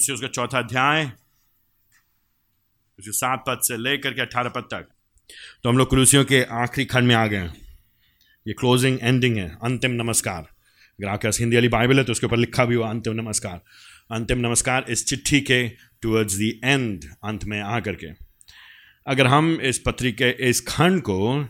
कुलूसियों उसका चौथा अध्याय, उसके सात पद से लेकर के अठारह पद तक। तो हम लोग कुलूसियों के आखिरी खंड में आ गए ये क्लोजिंग एंडिंग है, अंतिम नमस्कार। अगर आपके पास हिंदी वाली बाइबल है तो उसके ऊपर लिखा भी हुआ अंतिम नमस्कार। अंतिम नमस्कार इस चिट्ठी के टुवर्ड्स दी एंड अंत में आ के। अगर हम इस पत्री के इस खंड को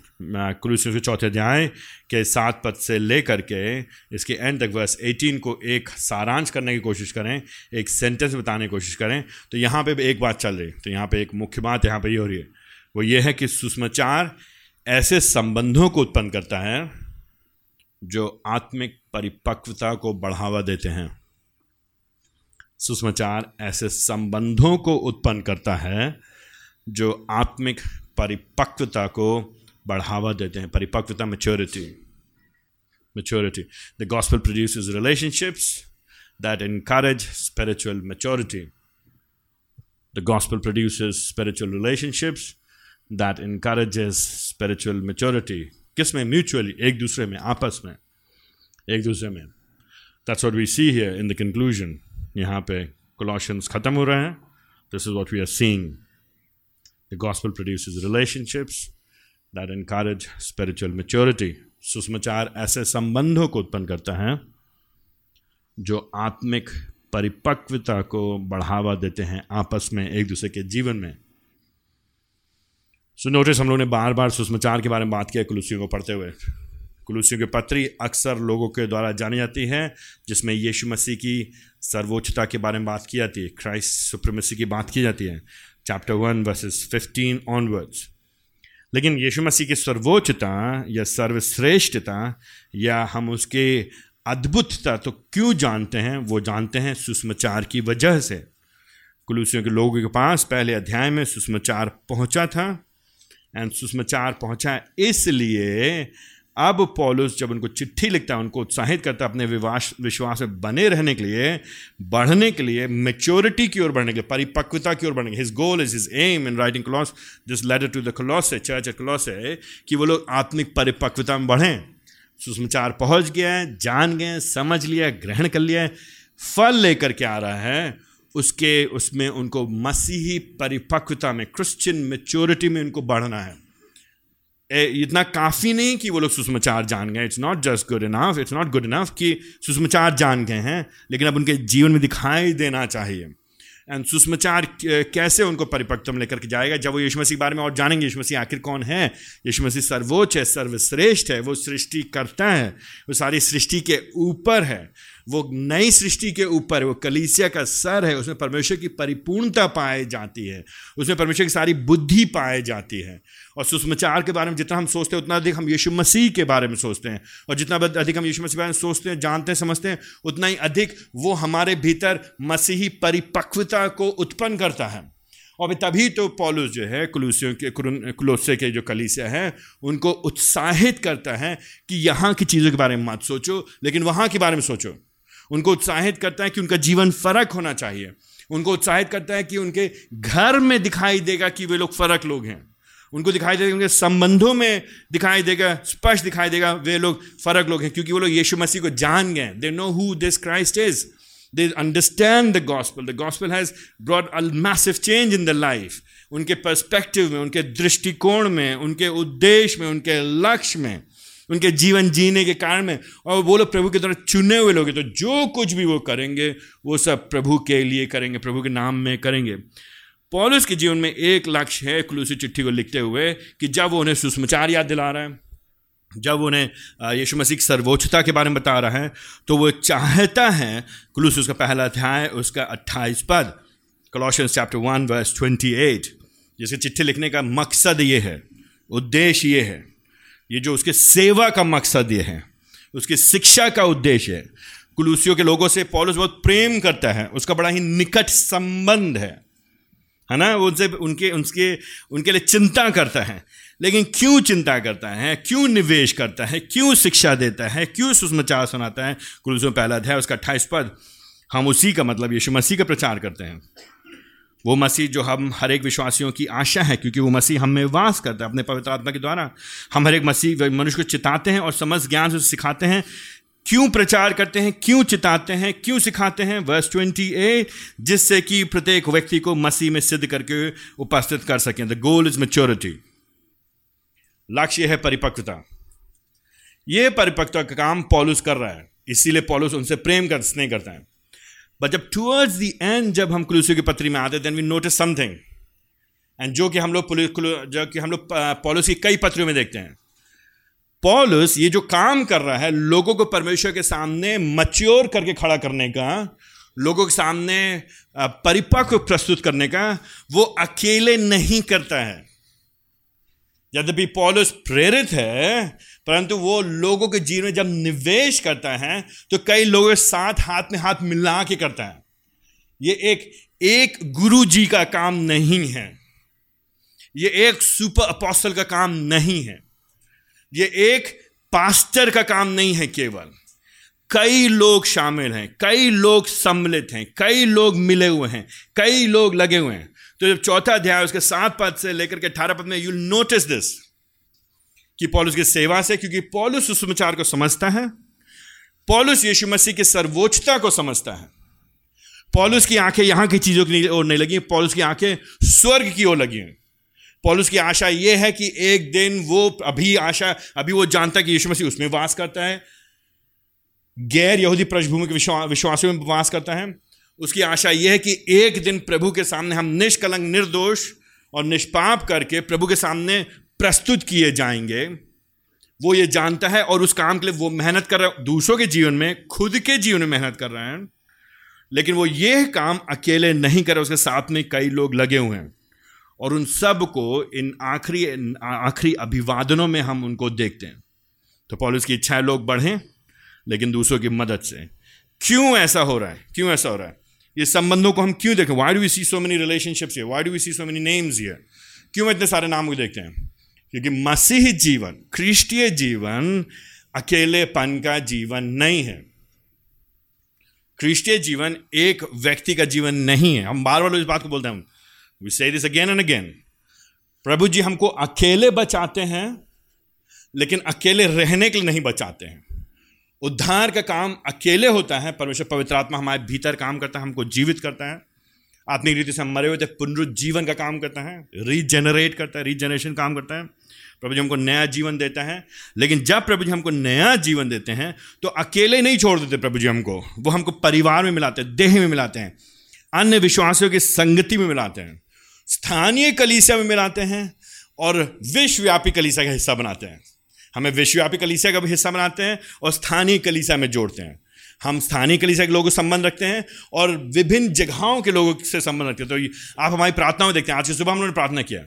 कुलूसियों के चौथे अध्याय के सात पद से लेकर के इसके एंड तक वर्स 18 को एक सारांश करने की कोशिश करें, एक सेंटेंस बताने की कोशिश करें तो यहाँ पे भी एक बात चल रही तो यहाँ पे एक मुख्य बात यहाँ पे ये यह हो रही है। वो ये है कि सुषमाचार ऐसे संबंधों को उत्पन्न करता है जो आत्मिक परिपक्वता को बढ़ावा देते हैं। सुषमाचार ऐसे संबंधों को उत्पन्न करता है जो आत्मिक परिपक्वता को बढ़ावा देते हैं, परिपक्वता maturity maturity the gospel produces relationships that encourage spiritual maturity the gospel produces spiritual relationships that encourages spiritual maturity किसमें? म्यूचुअली एक दूसरे में, आपस में, एक दूसरे में. That's what we see here in the conclusion यहाँ पे कोलॉशंस खत्म हो रहे हैं. This is what we are seeing The gospel produces relationships that encourage spiritual maturity. सुषमाचार ऐसे संबंधों को उत्पन्न करता है जो आत्मिक परिपक्वता को बढ़ावा देते हैं आपस में, एक दूसरे के जीवन में। सो नोटिस हम लोग ने बार बार सुषमाचार के बारे में बात किया कुलूसियों को पढ़ते हुए। कुलूसियों की पत्री अक्सर लोगों के द्वारा जानी जाती है, जिसमें यीशु मसीह की सर्वोच्चता के बारे में बात की जाती है, क्राइस्ट सुप्रमेसी की बात की जाती है। Chapter one verses fifteen onwards लेकिन यीशु मसीह की सर्वोच्चता या सर्वश्रेष्ठता या हम उसके अद्भुतता तो क्यों जानते हैं? वो जानते हैं सुषमाचार की वजह से। कुलूसियों के लोगों के पास पहले अध्याय में सुषमाचार पहुँचा था। एंड सुषमाचार पहुँचा इसलिए अब पॉलुस जब उनको चिट्ठी लिखता है, उनको उत्साहित करता है अपने विवास विश्वास में बने रहने के लिए, बढ़ने के लिए मेच्योरिटी की ओर बढ़ने के लिए, परिपक्वता की ओर बढ़ने के his goal is his aim in writing Colossae this letter to the Colossae है चर्च क्लॉस है कि वो लोग आत्मिक परिपक्वता में बढ़ें। सुसमाचार पहुँच गया है, जान गए समझ लिया ग्रहण कर लिया फल लेकर के आ रहा है। उसके, उसमें उनको मसीही परिपक्वता में क्रिश्चियन मेच्योरिटी में उनको बढ़ना है। इतना काफ़ी नहीं कि वो लोग सुषमाचार जान गए। It's not just good enough it's not good enough कि सुषमाचार जान गए हैं, लेकिन अब उनके जीवन में दिखाई देना चाहिए। एंड सुषमाचार कैसे उनको परिपक्व लेकर के जाएगा? जब वो यीशु मसीह के बारे में और जानेंगे, यीशु मसीह आखिर कौन है? यीशु मसीह सर्वोच्च है, सर्वश्रेष्ठ है, वो सृष्टि करता है, वो सारी सृष्टि के ऊपर है। वो नई सृष्टि के ऊपर, वो कलीसिया का सर है, उसमें परमेश्वर की परिपूर्णता पाई जाती है, उसमें परमेश्वर की सारी बुद्धि पाई जाती है। और सुषमाचार के बारे में जितना हम सोचते हैं, उतना अधिक हम यीशु मसीह के बारे में सोचते हैं। और जितना अधिक हम यीशु मसीह के बारे में सोचते हैं, जानते हैं, समझते हैं, उतना ही अधिक वो हमारे भीतर मसीही परिपक्वता को उत्पन्न करता है। और तभी तो पॉलुस जो है, कुलूसियों के कुलोसे के जो कलीसिया हैं, उनको उत्साहित करता है कि यहाँ की चीज़ों के बारे में मत सोचो, लेकिन वहाँ के बारे में सोचो। उनको उत्साहित करता है कि उनका जीवन फ़र्क होना चाहिए। उनको उत्साहित करता है कि उनके घर में दिखाई देगा कि वे लोग फ़र्क लोग हैं। उनको दिखाई देगा उनके संबंधों में दिखाई देगा स्पष्ट दिखाई देगा, वे लोग फ़र्क लोग हैं। क्योंकि वो लोग यीशु मसीह को जान गए they know who this Christ is they understand the gospel the gospel has brought a massive change in the life उनके पर्सपेक्टिव में, उनके दृष्टिकोण में, उनके उद्देश्य में, उनके लक्ष्य में उनके जीवन जीने के कारण में। और वो लोग प्रभु के द्वारा चुने हुए लोग हैं। तो जो कुछ भी वो करेंगे, वो सब प्रभु के लिए करेंगे, प्रभु के नाम में करेंगे। पॉलिस के जीवन में एक लक्ष्य है कुलूसी चिट्ठी को लिखते हुए कि जब वो उन्हें सुषमाचार याद दिला रहा है, जब उन्हें यीशु मसीह की सर्वोच्चता के बारे में बता रहा है तो वो चाहता है, कुलूस उसका पहला अध्याय, उसका अट्ठाईस पद Colossians chapter one verse twenty eight जिसके चिट्ठी लिखने का मकसद ये है, उद्देश्य ये है ये जो उसके सेवा का मकसद ये है, उसकी शिक्षा का उद्देश्य है। कुलूसियों के लोगों से पॉलिस बहुत प्रेम करता है, उसका बड़ा ही निकट संबंध है है ना? उनसे, उनके उनके उनके लिए चिंता करता है। लेकिन क्यों चिंता करता है? क्यों निवेश करता है? क्यों शिक्षा देता है? क्यों सुषमाचार सुनाता है? कुलूसियों पहला अध्याय, उसका अट्ठाईस पद। हम उसी का मतलब यीशु मसीह का प्रचार करते हैं। वो मसीह जो हम हर एक विश्वासियों की आशा है, क्योंकि वो मसीह हम में वास करता है, अपने पवित्र आत्मा के द्वारा। हम हर एक मसीह मनुष्य को चिताते हैं और समझ ज्ञान से सिखाते हैं। क्यों प्रचार करते हैं, क्यों चिताते हैं, क्यों सिखाते हैं? वर्स ट्वेंटी एट जिससे कि प्रत्येक व्यक्ति को मसीह में सिद्ध करके उपस्थित कर सकें। द गोल इज़ मेच्योरिटी लक्ष्य है परिपक्वता। ये परिपक्वता का काम पॉलुस कर रहा है। इसीलिए पॉलुस उनसे प्रेम कर, स्नेह करता है। बट जब टूवर्ड्स द एंड जब हम कुलूसियों की पत्री में आते then we notice something and जो कि हम लोग जो कि हम लोग पॉलुस की कई पत्रियों में देखते हैं। पॉलुस ये जो काम कर रहा है, लोगों को परमेश्वर के सामने मच्योर करके खड़ा करने का, लोगों के सामने परिपक्व प्रस्तुत करने का, वो अकेले नहीं करता है। यद्यपि पॉलुस प्रेरित है, परंतु वो लोगों के जीवन में जब निवेश करता है तो कई लोगों के साथ हाथ में हाथ मिला के करता है। ये एक एक गुरु जी का काम नहीं है। ये एक सुपर अपोस्टल का काम नहीं है। ये एक पास्टर का काम नहीं है केवल। कई लोग शामिल हैं, कई लोग सम्मिलित हैं, कई लोग मिले हुए हैं, कई लोग लगे हुए हैं। तो जब चौथा अध्याय उसके सात पद से लेकर के अठारह पद में यू नोटिस दिस कि पॉलुस की सेवा से, क्योंकि पॉलुस सुसमाचार को समझता है, पॉलुस यीशु मसीह की सर्वोच्चता को समझता है। पॉलुस की आँखें यहाँ की चीज़ों की ओर नहीं लगी, पॉलुस की आँखें स्वर्ग की ओर लगी हैं। पॉलुस की आशा यह है कि एक दिन वो अभी आशा, अभी वो जानता है कि यीशु मसीह उसमें वास करता है, गैर यहूदी पृष्ठभूमि के विश्वासियों में वास करता है। उसकी आशा यह है कि एक दिन प्रभु के सामने हम निष्कलंक, निर्दोष और निष्पाप करके प्रभु के सामने प्रस्तुत किए जाएँगे। वो ये जानता है और उस काम के लिए वो मेहनत कर रहा है। दूसरों के जीवन में, खुद के जीवन में मेहनत कर रहे हैं। लेकिन वो ये काम अकेले नहीं कर रहे, उसके साथ में कई लोग लगे हुए हैं। और उन सबको इन आखिरी आखिरी अभिवादनों में हम उनको देखते हैं। तो पॉलिस की इच्छा है लोग बढ़ें, लेकिन दूसरों की मदद से। क्यों ऐसा हो रहा है? क्यों ऐसा हो रहा है? ये संबंधों को हम क्यों देखें? Why do we see so many relationships ये why do we see so many names ये क्यों इतने सारे नाम को देखते हैं? क्योंकि मसीह जीवन, ख्रिस्टीय जीवन, अकेलेपन का जीवन नहीं है। ख्रिस्टीय जीवन एक व्यक्ति का जीवन नहीं है। हम बार बार इस बात को बोलते हैं। We say this again and again प्रभु जी हमको अकेले बचाते हैं, लेकिन अकेले रहने के लिए नहीं बचाते हैं। उद्धार का काम अकेले होता है, परमेश्वर पवित्र आत्मा हमारे भीतर काम करता है, हमको जीवित करता है। आत्मिक रीति से हम मरे हुए थे पुनरुज्जीवन का काम करता है रीजनरेट करता है रीजनरेशन काम करता है, प्रभु जी हमको नया जीवन देता है। लेकिन जब प्रभु जी हमको नया जीवन देते हैं तो अकेले नहीं छोड़ देते प्रभु जी हमको, वो हमको परिवार में मिलाते हैं, देह में मिलाते हैं, अन्य विश्वासियों की संगति में मिलाते हैं, स्थानीय कलीसिया में मिलाते हैं, और विश्वव्यापी कलीसिया का हिस्सा बनाते हैं। हमें विश्वव्यापी कलीसिया का भी हिस्सा बनाते हैं और स्थानीय कलीसिया में जोड़ते हैं। हम स्थानीय कलीसिया के लोगों से संबंध रखते हैं और विभिन्न जगहों के लोगों से संबंध रखते हैं। तो आप हमारी प्रार्थनाओं देखते हैं। आज की सुबह हम लोगों ने प्रार्थना किया।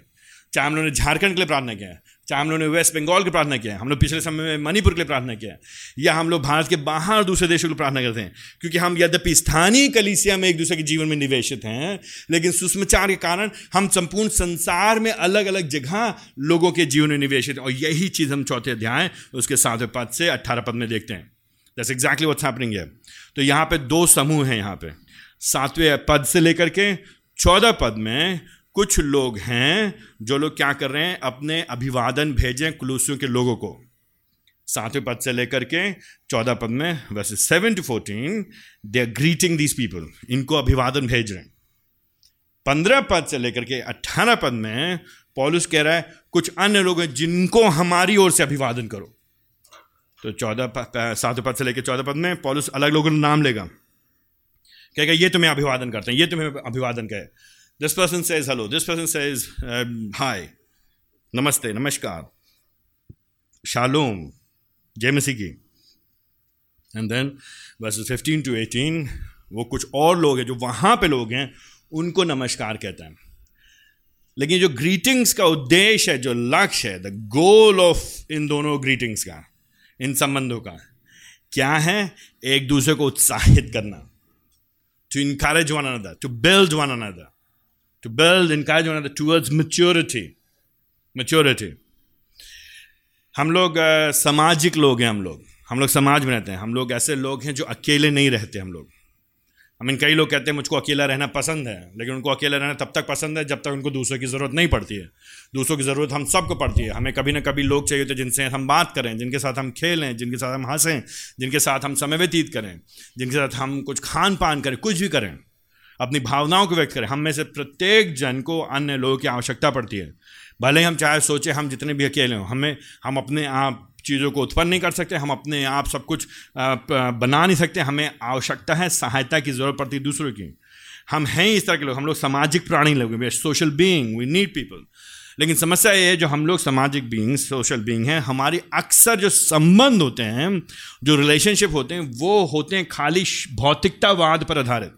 चाहे हम लोगों ने झारखंड के लिए प्रार्थना किया। चाहे हम लोगों ने वेस्ट बंगाल की प्रार्थना किया है, हम लोग पिछले समय में मणिपुर के लिए प्रार्थना किया है, या हम लोग भारत के बाहर दूसरे देशों की प्रार्थना करते हैं, क्योंकि हम यद्यपि स्थानीय कलिसिया में एक दूसरे के जीवन में निवेशित हैं, लेकिन सुषमाचार के कारण हम संपूर्ण संसार में अलग अलग जगह लोगों के जीवन में निवेशित हैं, और यही चीज़ हम चौथे अध्याय उसके सातवें पद से अट्ठारह पद में देखते हैं। दैट्स एग्जैक्टली व्हाट्स हैपनिंग है तो यहाँ पे दो समूह हैं यहाँ पे। सातवें पद से लेकर के चौदह पद में कुछ लोग हैं जो लोग क्या कर रहे हैं? अपने अभिवादन भेजें कुलूसियों के लोगों को। सातवें पद से लेकर के चौदह पद में वैसे seven to fourteen they are greeting these people इनको अभिवादन भेज रहे हैं। पंद्रह पद से लेकर के अट्ठारह पद में पॉलिस कह रहा है, कुछ अन्य लोग हैं जिनको हमारी ओर से अभिवादन करो। तो चौदह सातवें पद से लेकर चौदह पद में पॉलिस अलग लोगों का नाम लेगा। कहेगा, ये तुम्हें अभिवादन करते हैं, ये तुम्हें अभिवादन कहे। This person says hello. This person says um. नमस्ते नमस्कार शालोम जय मसीह की एंड देन बस फिफ्टीन टू एटीन वो कुछ और लोग हैं जो वहाँ पे लोग हैं, उनको नमस्कार कहते हैं। लेकिन जो ग्रीटिंग्स का उद्देश्य है, जो लक्ष्य है द गोल ऑफ़ इन दोनों ग्रीटिंग्स का, इन संबंधों का, क्या है? एक दूसरे को उत्साहित करना। To encourage one another to build one another to build, encourage one another towards maturity. Maturity. हम लोग सामाजिक लोग हैं हम लोग। हम लोग समाज में रहते हैं। हम लोग ऐसे लोग हैं जो अकेले नहीं रहते हम लोग। आई मीन कई लोग कहते हैं मुझको अकेला रहना पसंद है। लेकिन उनको अकेला रहना तब तक पसंद है जब तक उनको दूसरों की ज़रूरत नहीं पड़ती है। दूसरों की ज़रूरत हम सबको पड़ती है। हमें कभी ना कभी लोग चाहिए होते जिनसे हम बात करें जिनके साथ हम खेलें जिनके साथ हम हंसें जिनके साथ हम समय व्यतीत करें जिनके साथ हम कुछ खान पान करें कुछ भी करें। अपनी भावनाओं को व्यक्त करें। हम में से प्रत्येक जन को अन्य लोगों की आवश्यकता पड़ती है। भले ही हम चाहे सोचें हम जितने भी अकेले हों, हमें, हम अपने आप चीज़ों को उत्पन्न नहीं कर सकते, हम अपने आप सब कुछ बना नहीं सकते, हमें आवश्यकता है, सहायता की ज़रूरत पड़ती है दूसरों की। हम हैं इस तरह के लोग, हम लोग सामाजिक प्राणी लोग social being we need people लेकिन समस्या ये है, जो हम लोग सामाजिक बींग सोशल बींग हैं, हमारी अक्सर जो संबंध होते हैं, जो रिलेशनशिप होते हैं, वो होते हैं खाली भौतिकतावाद पर आधारित।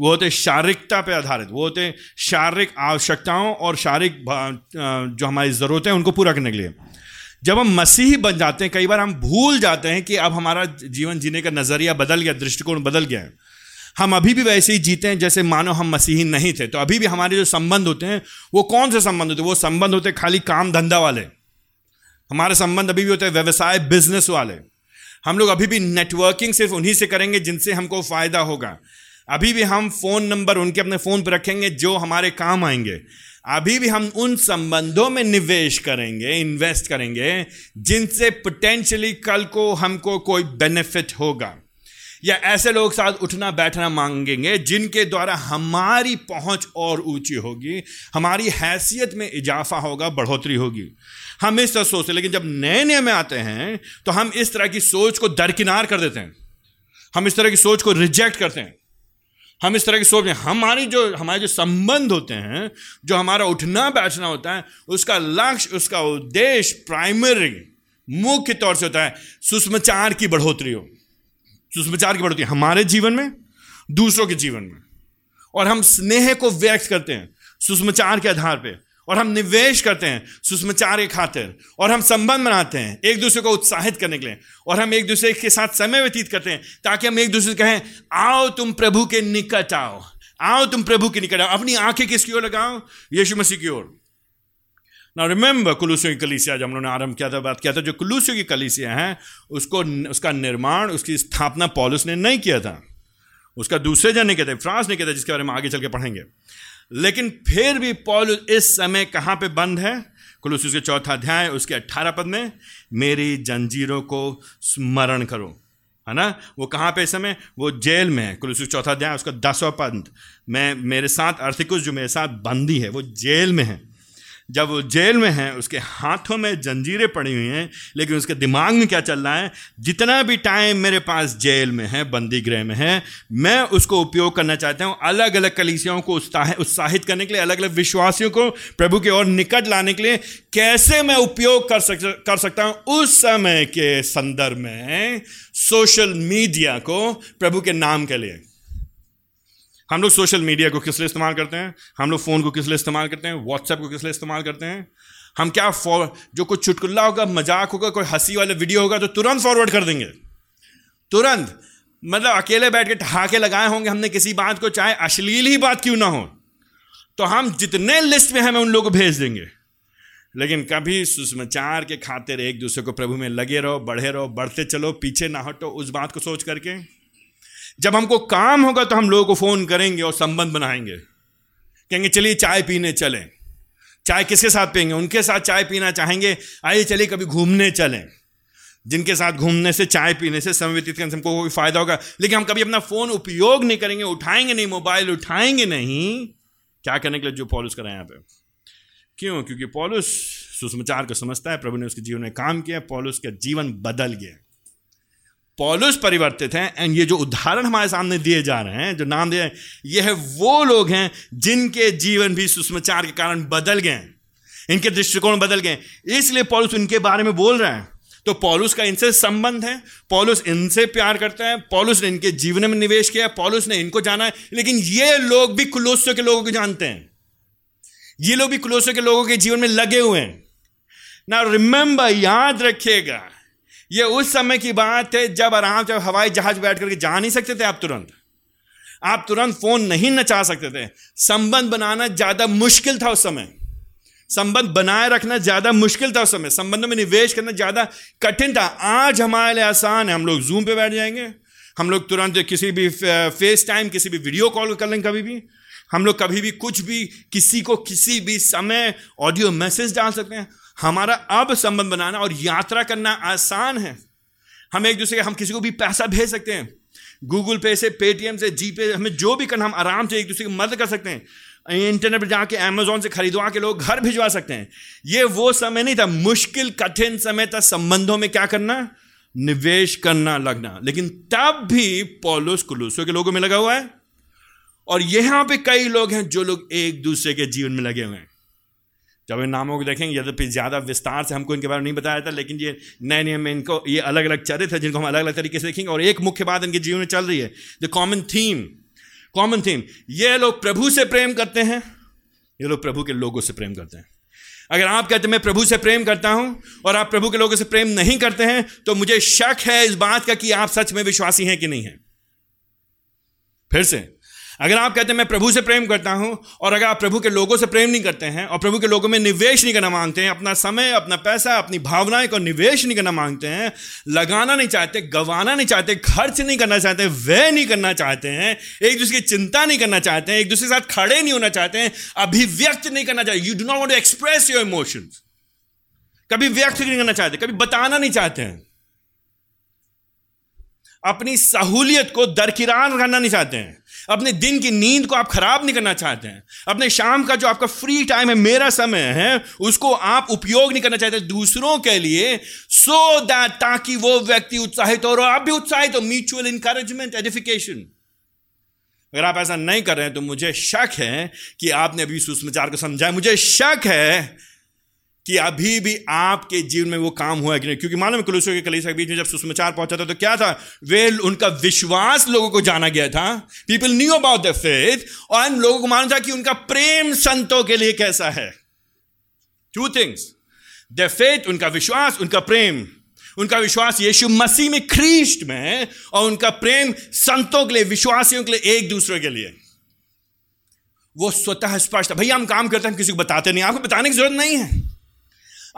वो होते शारीरिकता पर आधारित, वो होते शारीरिक आवश्यकताओं और शारीरिक जो हमारी ज़रूरतें उनको पूरा करने के लिए। जब हम मसीही बन जाते हैं, कई बार हम भूल जाते हैं कि अब हमारा जीवन जीने का नज़रिया बदल गया, दृष्टिकोण बदल गया है। हम अभी भी वैसे ही जीते हैं, जैसे मानो हम मसीही नहीं थे। तो अभी भी हमारे जो संबंध होते हैं, वो कौन से संबंध होते हैं? वो संबंध होते हैं खाली काम धंधा वाले। हमारे संबंध अभी भी होते हैं व्यवसाय, बिज़नेस वाले। हम लोग अभी भी नेटवर्किंग सिर्फ़ उन्हीं से करेंगे जिनसे हमको फ़ायदा होगा। अभी भी हम फ़ोन नंबर उनके अपने फ़ोन पर रखेंगे जो हमारे काम आएँगे। अभी भी हम उन संबंधों में निवेश करेंगे इन्वेस्ट करेंगे, जिनसे पोटेंशियली कल को हमको कोई बेनिफिट होगा। या ऐसे लोग साथ उठना बैठना मांगेंगे जिनके द्वारा हमारी पहुँच और ऊँची होगी, हमारी हैसियत में इजाफा होगा, बढ़ोतरी होगी। हम इस तरह सोचते लेकिन जब नए नए में आते हैं तो हम इस तरह की सोच को दरकिनार कर देते हैं। हम इस तरह की सोच को रिजेक्ट करते हैं। हम इस तरह की सोच हमारी जो, हमारे जो संबंध होते हैं, जो हमारा उठना बैठना होता है, उसका लक्ष्य, उसका उद्देश्य प्राइमरी मुख्य तौर से होता है सुषमाचार की बढ़ोतरी हो। सुषमाचार की बढ़ोतरी हमारे जीवन में, दूसरों के जीवन में। और हम स्नेह को व्यक्त करते हैं सुषमाचार के आधार पर और हम निवेश करते हैं सुषमाचार के खातिर, और हम संबंध बनाते हैं एक दूसरे को उत्साहित करने के लिए, और हम एक दूसरे के साथ समय व्यतीत करते हैं ताकि हम एक दूसरे से कहें, आओ तुम प्रभु के निकट आओ आओ तुम प्रभु के निकट आओ, अपनी आँखें किसकी ओर लगाओ? यीशु मसीह की ओर। ना रिमेंबर कुलूसियों की कलीसिया, जब हम लोगों ने आरंभ किया था, बात किया था, जो कुलूसियों की कलीसिया है, उसको, उसका निर्माण, उसकी स्थापना पॉलिस ने नहीं किया था। उसका दूसरे जन ने था, फ्रांस ने था, जिसके बारे में आगे चल के पढ़ेंगे। लेकिन फिर भी पॉल इस समय कहाँ पे बंद है? कुलूस के चौथा अध्याय, उसके अट्ठारह पद में, मेरी जंजीरों को स्मरण करो। है ना? वो कहाँ पे इस समय? वो जेल में है। कुलूस चौथा अध्याय, उसका दसवा पद, मैं, मेरे साथ अर्थिकुश जो मेरे साथ बंदी है, वो जेल में है। जब वो जेल में है, उसके हाथों में जंजीरें पड़ी हुई हैं, लेकिन उसके दिमाग में क्या चल रहा है? जितना भी टाइम मेरे पास जेल में है, बंदी गृह में है, मैं उसको उपयोग करना चाहता हूँ अलग अलग कलीसियाओं को उत्साहित करने के लिए अलग अलग विश्वासियों को, प्रभु के और निकट लाने के लिए, कैसे मैं उपयोग कर सक, कर सकता हूँ? उस समय के संदर्भ में, सोशल मीडिया को प्रभु के नाम के लिए। हम लोग सोशल मीडिया को किस लिए इस्तेमाल करते हैं? हम लोग फ़ोन को किस लिए इस्तेमाल करते हैं? व्हाट्सएप को किस लिए इस्तेमाल करते हैं? हम क्या फॉर जो कुछ चुटकुल्ला होगा, मज़ाक होगा, कोई हँसी वाला वीडियो होगा तो तुरंत फॉरवर्ड कर देंगे। तुरंत। मतलब अकेले बैठ के ठहाके लगाए होंगे हमने किसी बात को, चाहे अश्लील ही बात क्यों ना हो। तो हम जितने लिस्ट में हमें उन लोगों को भेज देंगे। लेकिन कभी सुषमाचार के खातिर एक दूसरे को प्रभु में लगे रहो, बढ़े रहो, बढ़ते चलो, पीछे ना हटो, उस बात को सोच करके। जब हमको काम होगा तो हम लोगों को फ़ोन करेंगे और संबंध बनाएँगे। कहेंगे, चलिए चाय पीने चलें। चाय किसके साथ पियेंगे? उनके साथ चाय पीना चाहेंगे? आइए चलिए कभी घूमने चलें। जिनके साथ घूमने से, चाय पीने से समय व्यतीत करने से हमको कोई फ़ायदा होगा। लेकिन हम कभी अपना फ़ोन उपयोग नहीं करेंगे, उठाएँगे नहीं, मोबाइल उठाएँगे नहीं। क्या करने के लिए जो पॉलिस करें यहाँ पे? क्यों? क्योंकि पॉलिस सुसमाचार को समझता है, प्रभु ने उसके जीवन में काम किया, पॉलिस का जीवन बदल गया। पॉलुस परिवर्तित हैं एंड ये जो उदाहरण हमारे सामने दिए जा रहे हैं, जो नाम दिए ये है वो लोग हैं जिनके जीवन भी सुषमाचार के कारण बदल गए इनके दृष्टिकोण बदल गए इसलिए पॉलुस उनके बारे में बोल रहे हैं। तो पॉलुस का इनसे संबंध है, पॉलुस इनसे प्यार करता है, पॉलुस ने इनके जीवन में निवेश किया पॉलुस ने इनको जाना है, लेकिन ये लोग भी कुलोस्यो के लोगों को जानते हैं। ये लोग भी कुलोस्यो के लोगों के जीवन में लगे हुए हैं। ना रिमेंबर याद रखिएगा ये उस समय की बात है जब आराम से हवाई जहाज़ बैठ करके जा नहीं सकते थे आप तुरंत। आप तुरंत फ़ोन नहीं नचा सकते थे। संबंध बनाना ज़्यादा मुश्किल था उस समय। संबंध बनाए रखना ज़्यादा मुश्किल था उस समय। संबंधों में निवेश करना ज़्यादा कठिन था। आज हमारे लिए आसान है। हम लोग जूम पे बैठ जाएँगे। हम लोग तुरंत किसी भी फेस टाइम किसी भी वीडियो कॉल कर लेंगे कभी भी। हम लोग कभी भी कुछ भी, किसी को किसी भी समय ऑडियो मैसेज डाल सकते हैं। हमारा अब संबंध बनाना और यात्रा करना आसान है। हम एक दूसरे हम किसी को भी पैसा भेज सकते हैं। गूगल पे से पेटीएम से जी पे हमें जो भी करना, हम आराम से एक दूसरे की मदद कर सकते हैं। इंटरनेट पर जाके अमेजोन से खरीदवा के लोग घर भिजवा सकते हैं। ये वो समय नहीं था, मुश्किल, कठिन समय था संबंधों में क्या करना? निवेश करना, लगना। लेकिन तब भी पॉलुस कुलूसों के लोगों में लगा हुआ है। और यहाँ पे कई लोग हैं जो लोग एक दूसरे के जीवन में लगे हुए हैं। जब इन नामों को देखेंगे यद्यपि ज़्यादा विस्तार से हमको इनके बारे में नहीं बताया था, लेकिन ये नए नियम में इनको, ये अलग अलग चरित्र है जिनको हम अलग अलग तरीके से देखेंगे, और एक मुख्य बात इनके जीवन में चल रही है the common theme common theme ये लोग प्रभु से प्रेम करते हैं, ये लोग प्रभु के लोगों से प्रेम करते हैं। अगर आप कहते हैं, मैं प्रभु से प्रेम करता हूँ, और आप प्रभु के लोगों से प्रेम नहीं करते हैं तो मुझे शक है इस बात का कि आप सच में विश्वासी हैं कि नहीं है। फिर से अगर आप कहते हैं, मैं प्रभु से प्रेम करता हूँ, और अगर आप प्रभु के लोगों से प्रेम नहीं करते हैं, और प्रभु के लोगों में निवेश नहीं करना मांगते हैं, अपना समय, अपना पैसा, अपनी भावनाएँ को निवेश नहीं करना मांगते हैं, लगाना नहीं चाहते, गंवाना नहीं चाहते, खर्च नहीं करना चाहते, व्यय नहीं करना चाहते हैं, एक दूसरे की चिंता नहीं करना चाहते हैं, एक दूसरे के साथ खड़े नहीं होना चाहते हैं, अभिव्यक्त नहीं करना चाहते you do not want to express your emotions कभी व्यक्त नहीं करना चाहते, कभी बताना नहीं चाहते हैं। अपनी सहूलियत को दरकिरार करना नहीं चाहते हैं। अपने दिन की नींद को आप खराब नहीं करना चाहते हैं। अपने शाम का जो आपका फ्री टाइम है, मेरा समय है, उसको आप उपयोग नहीं करना चाहते दूसरों के लिए सो दैट ताकि वो व्यक्ति उत्साहित हो और आप भी उत्साहित हो। म्यूचुअल इंकरेजमेंट एडिफिकेशन अगर आप ऐसा नहीं कर रहे हैं तो मुझे शक है कि आपने अभी सुषमाचार को समझाया मुझे शक है कि अभी भी आपके जीवन में वो काम हुआ है कि नहीं? क्योंकि मालूम कुलूसों के कलीसा के बीच में जब सुषमाचार पहुँचा था तो क्या था? वे उनका विश्वास लोगों को जाना गया था। People knew about the faith और इन लोगों को मालूम था कि उनका प्रेम संतों के लिए कैसा है। टू थिंग्स द फेथ उनका विश्वास, उनका प्रेम। उनका विश्वास यीशु मसीह में ख्रीस्ट में, और उनका प्रेम संतों के लिए, विश्वासियों के लिए एक दूसरे के लिए। वो स्वतः स्पष्ट भैया, हम काम करते हैं किसी को बताते नहीं आपको बताने की ज़रूरत नहीं है।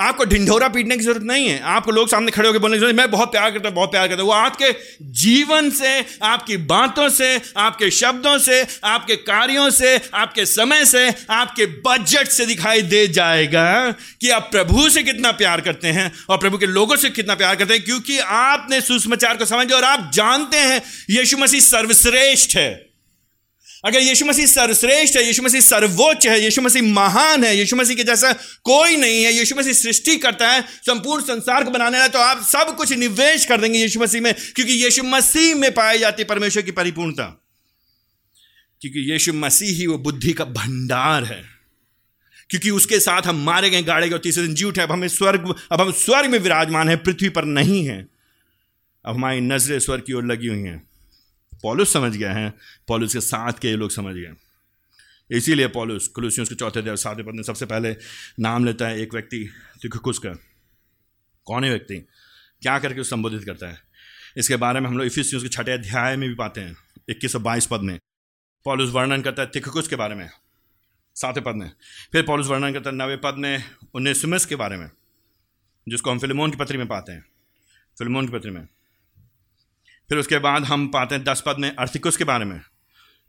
आपको ढिंढोरा पीटने की ज़रूरत नहीं है। आपको लोग सामने खड़े होकर बोलने की ज़रूरत मैं बहुत प्यार करता हूँ, बहुत प्यार करता हूँ। वो आपके जीवन से, आपकी बातों से, आपके शब्दों से, आपके कार्यों से, आपके समय से, आपके बजट से दिखाई दे जाएगा कि आप प्रभु से कितना प्यार करते हैं और प्रभु के लोगों से कितना प्यार करते हैं, क्योंकि आपने सुसमाचार को समझ और आप जानते हैं यीशु मसीह सर्वश्रेष्ठ है। अगर यीशु मसीह सर्वश्रेष्ठ है, यीशु मसीह सर्वोच्च है, यीशु मसीह महान है, यीशु मसीह के जैसा कोई नहीं है, यीशु मसीह सृष्टि करता है, संपूर्ण संसार को बनाने वाला तो आप सब कुछ निवेश कर देंगे यीशु मसीह में, क्योंकि यीशु मसीह में पाई जाती परमेश्वर की परिपूर्णता। क्योंकि यीशु मसीह ही वो बुद्धि का भंडार है। क्योंकि उसके साथ हम मारे गए, गाड़े गए तीसरे दिन जी उठे अब हमें स्वर्ग, अब हम स्वर्ग में विराजमान है, पृथ्वी पर नहीं है। अब हमारी नज़रें स्वर्ग की ओर लगी हुई हैं। पॉलुस समझ गए हैं, पॉलुस के साथ के ये लोग समझ गए इसीलिए पॉलुस, कुलूसियों के चौथे देव सातवें पद में सबसे पहले नाम लेता है एक व्यक्ति तिखुकुस का कौन है व्यक्ति? क्या करके उस संबोधित करता है? इसके बारे में हम लोग इफिसियों के छठे अध्याय में भी पाते हैं, इक्कीस सौ बाईस पद में। पॉलुस वर्णन करता है तिखकुस के बारे में, सातवें पद में। फिर पॉलुस वर्णन करता है नवे पद में उन्नीसमस के बारे में, जिसको हम फिल्मोन की पत्री में पाते हैं। फिल्मोन की पत्री में। फिर उसके बाद हम पाते हैं दस पद में अर्थिकुस के बारे में,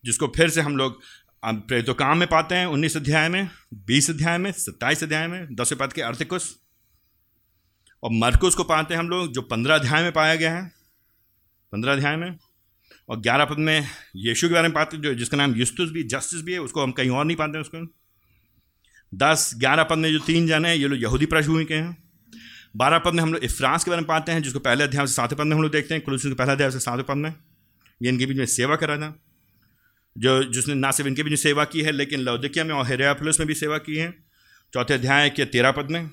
जिसको फिर से हम लोग प्रेतो काम में पाते हैं उन्नीस अध्याय में, बीस अध्याय में, सत्ताईस अध्याय में दसवें पद के अर्थिकुस। और मरकुस को पाते हैं हम लोग, जो पंद्रह अध्याय में पाया गया है, पंद्रह अध्याय में। और ग्यारह पद में यीशु के बारे में पाते हैं, जो, जिसका नाम युस्तुस भी, जस्टिस भी है, उसको हम कहीं और नहीं पाते हैं उसको। दस, ग्यारह पद में जो तीन जन हैं, ये लोग यहूदी पृष्ठभूमि के हैं। बारह पद में हम लोग इफ्रांस के बारे में पाते हैं, जिसको पहले अध्याय से सातवें पद में हम लोग देखते हैं कुलूस के पहले अध्याय से सातवें पद में। ये इनके बीच में सेवा करा था। जो, जिसने ना सिर्फ़ इनके बीच में सेवा की है, लेकिन लौदिकिया में और हेरियापुलिस में भी सेवा की है। चौथे अध्याय के तेरह पद में।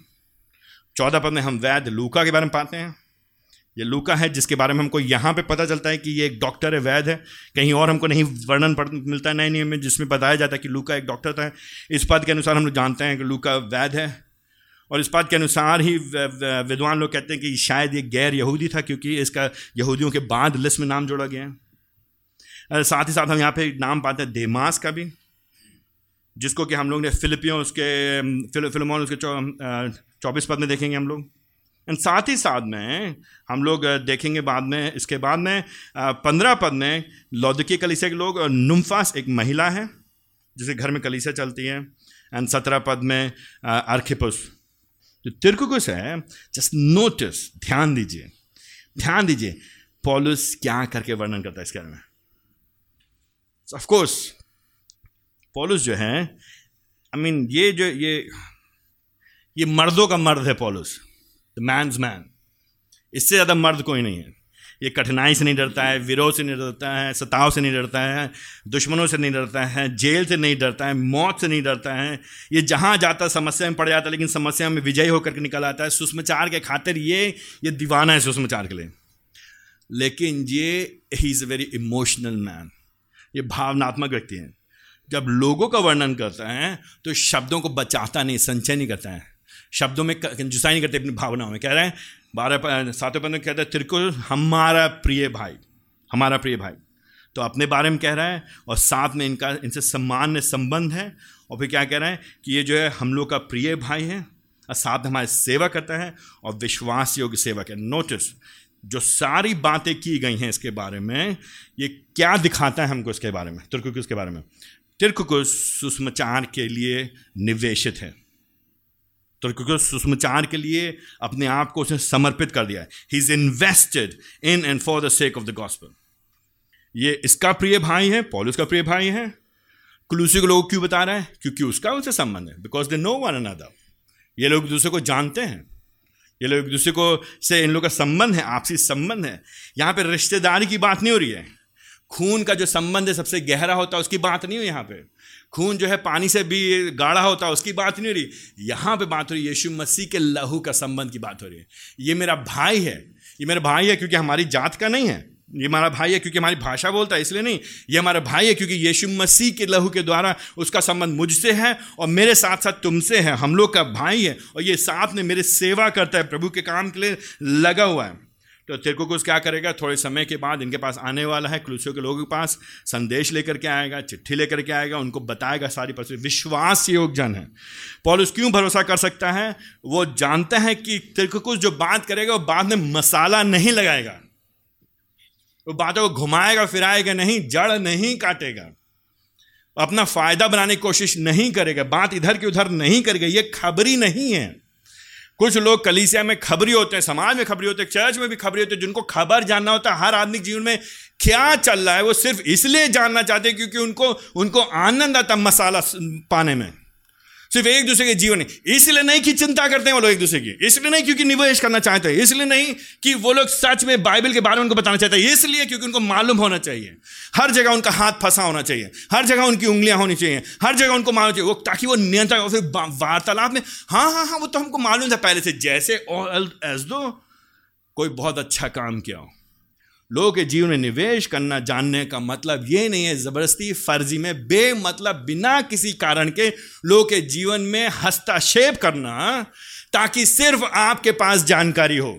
चौदह पद में हम वैद लूका के बारे में पाते हैं। ये लूका है, जिसके बारे में हमको यहाँ पे पता चलता है कि ये एक डॉक्टर है, वैद है। कहीं और हमको नहीं वर्णन मिलता है नए नियम में, जिसमें बताया जाता है कि लूका एक डॉक्टर था। इस पद के अनुसार हम लोग जानते हैं कि लूका वैद है। और इस बात के अनुसार ही विद्वान लोग कहते हैं कि शायद ये गैर यहूदी था क्योंकि इसका यहूदियों के बाद लिस्ट में नाम जोड़ा गया है। साथ ही साथ हम यहाँ पे नाम पाते हैं देमास का भी जिसको कि हम लोग ने फिलिपियों उसके फिल, उसके चौबीस पद में देखेंगे हम लोग। एंड साथ ही साथ में हम लोग देखेंगे बाद में इसके बाद में पंद्रह पद में लौदकी कलिसिया के लोग नुम्फास एक महिला है जिसे घर में कलिसिया चलती है। एंड सत्रह पद में अर्खिपुस। जो तिरकुकुस है जस्ट नोटिस ध्यान दीजिए। ध्यान दीजिए, पॉलुस क्या करके वर्णन करता है इसके बारे में। ऑफ़ कोर्स पॉलुस जो है आई मीन ये जो, ये ये मर्दों का मर्द है पॉलुस। द मैंस मैन इससे ज़्यादा मर्द कोई नहीं है। ये कठिनाई से नहीं डरता है, विरोध से नहीं डरता है, सताव से नहीं डरता है, दुश्मनों से नहीं डरता है, जेल से नहीं डरता है, मौत से नहीं डरता है। ये जहाँ जाता है, समस्या में पड़ जाता है, लेकिन समस्या में विजयी होकर के निकल आता है। सुषमाचार के खातिर ये ये दीवाना है सुषमाचार के लिए। लेकिन ये he is a very emotional man ये भावनात्मक व्यक्ति है। जब लोगों का वर्णन करता है तो शब्दों को बचाता नहीं, संचय नहीं करता है। शब्दों में कंजुसाई नहीं करते अपनी भावनाओं में। कह रहे हैं बारह सातवें पद में कहता है, तिरकुल हमारा प्रिय भाई, हमारा प्रिय भाई। तो अपने बारे में कह रहा है और साथ में इनका, इनसे सम्मान्य संबंध है और फिर क्या कह रहे हैं कि ये जो है, हम लोग का प्रिय भाई है और साथ हमारे सेवा करता है और विश्वास योग्य सेवक है। नोटिस जो सारी बातें की गई हैं इसके बारे में, ये क्या दिखाता है हमको इसके बारे में? तुर्कुकुस के बारे में? तिरकुकुस सुषमाचार के लिए निवेशित है। तुर्कुकुस सुषमाचार के लिए अपने आप को उसने समर्पित कर दिया है। He is invested in and for the sake of the gospel ये इसका प्रिय भाई है, पॉलिस का प्रिय भाई है। कुलूसी को लोग क्यों बता रहा है? क्योंकि उसका उनसे संबंध है। Because they know one another ये लोग दूसरे को जानते हैं। ये लोग एक दूसरे को से इन लोग का संबंध है, आपसी संबंध है। यहाँ पर रिश्तेदारी की बात नहीं हो रही है। खून का जो संबंध है सबसे गहरा होता है, उसकी बात नहीं हो यहाँ पे। खून जो है पानी से भी गाढ़ा होता है, उसकी बात नहीं हो रही। यहाँ पे बात हो रही है, यीशु मसीह के लहू का संबंध की बात हो रही है। ये मेरा भाई है। ये मेरा भाई है क्योंकि हमारी जात का नहीं है। ये हमारा भाई है क्योंकि हमारी भाषा बोलता है, इसलिए नहीं। ये हमारा भाई है क्योंकि यीशु मसीह के लहू के द्वारा उसका संबंध मुझसे है और मेरे साथ साथ तुमसे है। हम लोग का भाई है और ये साथ में मेरे सेवा करता है, प्रभु के काम के लिए लगा हुआ है। तो तेरे को क्या करेगा? थोड़े समय के बाद इनके पास आने वाला है, क्लूसियों के लोगों के पास संदेश लेकर के आएगा, चिट्ठी लेकर के आएगा, उनको बताएगा सारी परिस्थिति। विश्वास योग जन है। पॉलिस क्यों भरोसा कर सकता है? वो जानते हैं कि तिरकुकुस जो बात करेगा, वो बाद में मसाला नहीं लगाएगा। वो बातों को घुमाएगा, फिराएगा नहीं, जड़ नहीं काटेगा। अपना फ़ायदा बनाने की कोशिश नहीं करेगा, बात इधर की उधर नहीं करेगा, ये खबरी नहीं है। कुछ लोग कलीसिया में खबरी होते हैं, समाज में खबरी होते हैं चर्च में भी खबरी होते हैं, जिनको खबर जानना होता है, हर आदमी जीवन में क्या चल रहा है, वो सिर्फ़ इसलिए जानना चाहते हैं क्योंकि उनको उनको आनंद आता मसाला पाने में। सिर्फ़ एक दूसरे के जीवन इसलिए नहीं कि चिंता करते हैं वो लोग एक दूसरे की। इसलिए नहीं क्योंकि निवेश करना चाहते हैं। इसलिए नहीं कि वो लोग सच में बाइबल के बारे में उनको बताना चाहते हैं। इसलिए क्योंकि उनको मालूम होना चाहिए। हर जगह उनका हाथ फंसा होना चाहिए। हर जगह उनकी उंगलियाँ होनी चाहिए। हर जगह उनको मालूम चाहिए। वो ताकि वो नियंत्रण फिर वार्तालाप में हाँ हाँ हाँ वो तो हमको मालूम था पहले से। जैसे एज दो कोई बहुत अच्छा काम किया हो। लोगों के जीवन में निवेश करना जानने का मतलब ये नहीं है ज़बरदस्ती फर्जी में बेमतलब बिना किसी कारण के लोगों के जीवन में हस्तक्षेप करना, ताकि सिर्फ़ आपके पास जानकारी हो।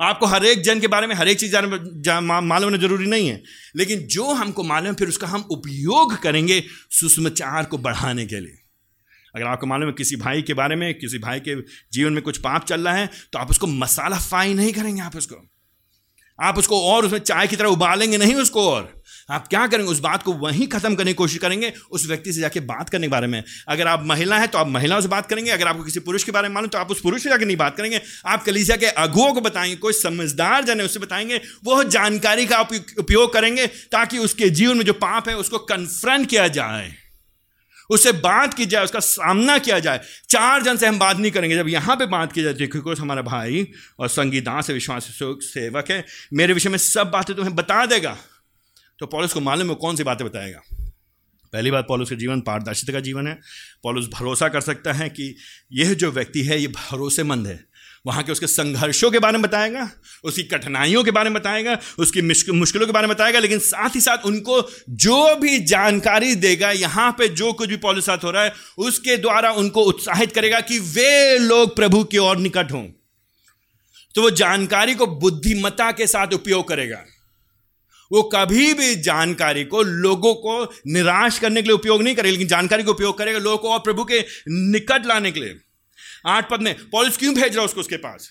आपको हर एक जन के बारे में हर एक चीज़ मालूम होना ज़रूरी नहीं है। लेकिन जो हमको मालूम है, फिर उसका हम उपयोग करेंगे सुषमाचार को बढ़ाने के लिए। अगर आपको मालूम है किसी भाई के बारे में, किसी भाई के जीवन में कुछ पाप चल रहा है तो आप उसको मसाला फाई नहीं करेंगे आप उसको। आप उसको और उसमें चाय की तरह उबालेंगे, नहीं उसको और। आप क्या करेंगे? उस बात को वहीं खत्म करने की कोशिश करेंगे, उस व्यक्ति से जाके बात करने के बारे में। अगर आप महिला हैं तो आप महिलाओं से बात करेंगे, अगर आपको किसी पुरुष के बारे में मालूम तो आप उस पुरुष से जाकर नहीं बात करेंगे। आप कलीसिया के अगुओं को बताएँगे, कोई समझदार जन है उससे बताएँगे वह जानकारी का आप उपयोग करेंगे ताकि उसके जीवन में जो पाप है उसको कन्फ्रंट किया जाए। उससे बात की जाए, उसका सामना किया जाए। चार जन से हम बात नहीं करेंगे। जब यहाँ पे बात की जाए, देखो हमारा भाई और संगीता से विश्वास सेवक है, मेरे विषय में सब बातें तुम्हें बता देगा। तो पॉलिस को मालूम है कौन सी बातें बताएगा। पहली बात, पॉलिस का जीवन पारदर्शिता का जीवन है। पॉलिस भरोसा कर सकता है कि यह जो व्यक्ति है, ये भरोसेमंद है। वहाँ के उसके संघर्षों के बारे में बताएगा, उसकी कठिनाइयों के बारे में बताएगा, उसकी मुश्किलों के बारे में बताएगा, लेकिन साथ ही साथ उनको जो भी जानकारी देगा, यहाँ पे जो कुछ भी पॉलिस हो रहा है, उसके द्वारा उनको उत्साहित करेगा कि वे लोग प्रभु की ओर निकट हों। तो वो जानकारी को बुद्धिमता के साथ उपयोग करेगा। वो कभी भी जानकारी को लोगों को निराश करने के लिए उपयोग नहीं करेगा, लेकिन जानकारी का उपयोग करेगा लोगों को और प्रभु के निकट लाने के लिए। आठ पद में, पॉलिस क्यों भेज रहा है उसको उसके पास?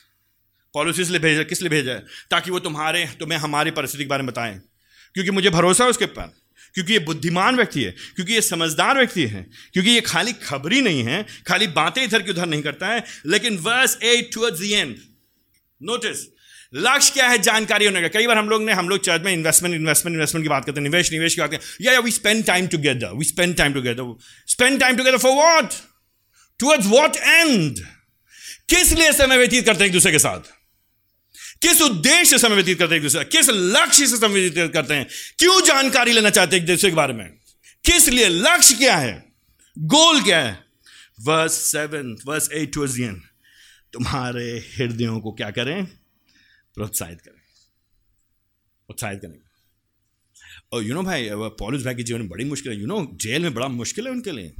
पॉलिस इसलिए भेज किस लिए भेजा है? ताकि वो तुम्हारे, तुम्हें हमारी परिस्थिति के बारे में बताएँ। क्योंकि मुझे भरोसा है उसके ऊपर क्योंकि ये बुद्धिमान व्यक्ति है, क्योंकि ये समझदार व्यक्ति है, क्योंकि ये खाली खबरी नहीं है, खाली बातें इधर की उधर नहीं करता है, लेकिन verse eight towards the end notice लक्ष्य क्या है जानकारी होने का कई बार हम लोग ने, हम लोग चर्च में इन्वेस्टमेंट इन्वेस्टमेंट इन्वेस्टमेंट की बात करते हैं, निवेश निवेश की बात करते हैं। या we spend time together we spend time together spend time together for what towards what and किस लिए समय व्यतीत करते हैं एक दूसरे के साथ? किस उद्देश्य से समय व्यतीत करते हैं एक दूसरे किस लक्ष्य से समय व्यतीत करते हैं? क्यों जानकारी लेना चाहते हैं एक दूसरे के बारे में? किस लिए? लक्ष्य क्या है? गोल क्या है? Verse seven verse eight too तुम्हारे हृदयों को क्या करें? प्रोत्साहित करें। प्रोत्साहित करें। और यू नो भाई पॉलिस भाई के जीवन बड़ी मुश्किल है। यू नो जेल में बड़ा मुश्किल है उनके लिए।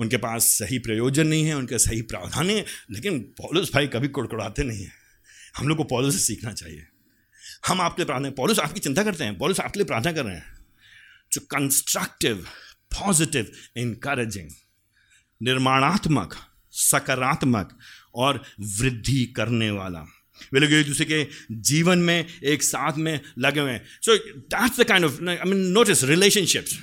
उनके पास सही प्रयोजन नहीं है, उनके सही प्रावधान है, लेकिन पॉलिस भाई कभी कुड़कुड़ाते नहीं हैं। हम लोग को पॉलिस से सीखना चाहिए। हम आपके लिए प्रार्थना पॉलिस आपकी चिंता करते हैं। पॉलिस आपके लिए प्रार्थना कर रहे हैं। जो कंस्ट्रक्टिव पॉजिटिव इंकरेजिंग निर्माणात्मक, सकारात्मक और वृद्धि करने वाला। वे लोग एक दूसरे के जीवन में, एक साथ में लगे हुए हैं। So that's the kind of I mean notice relationships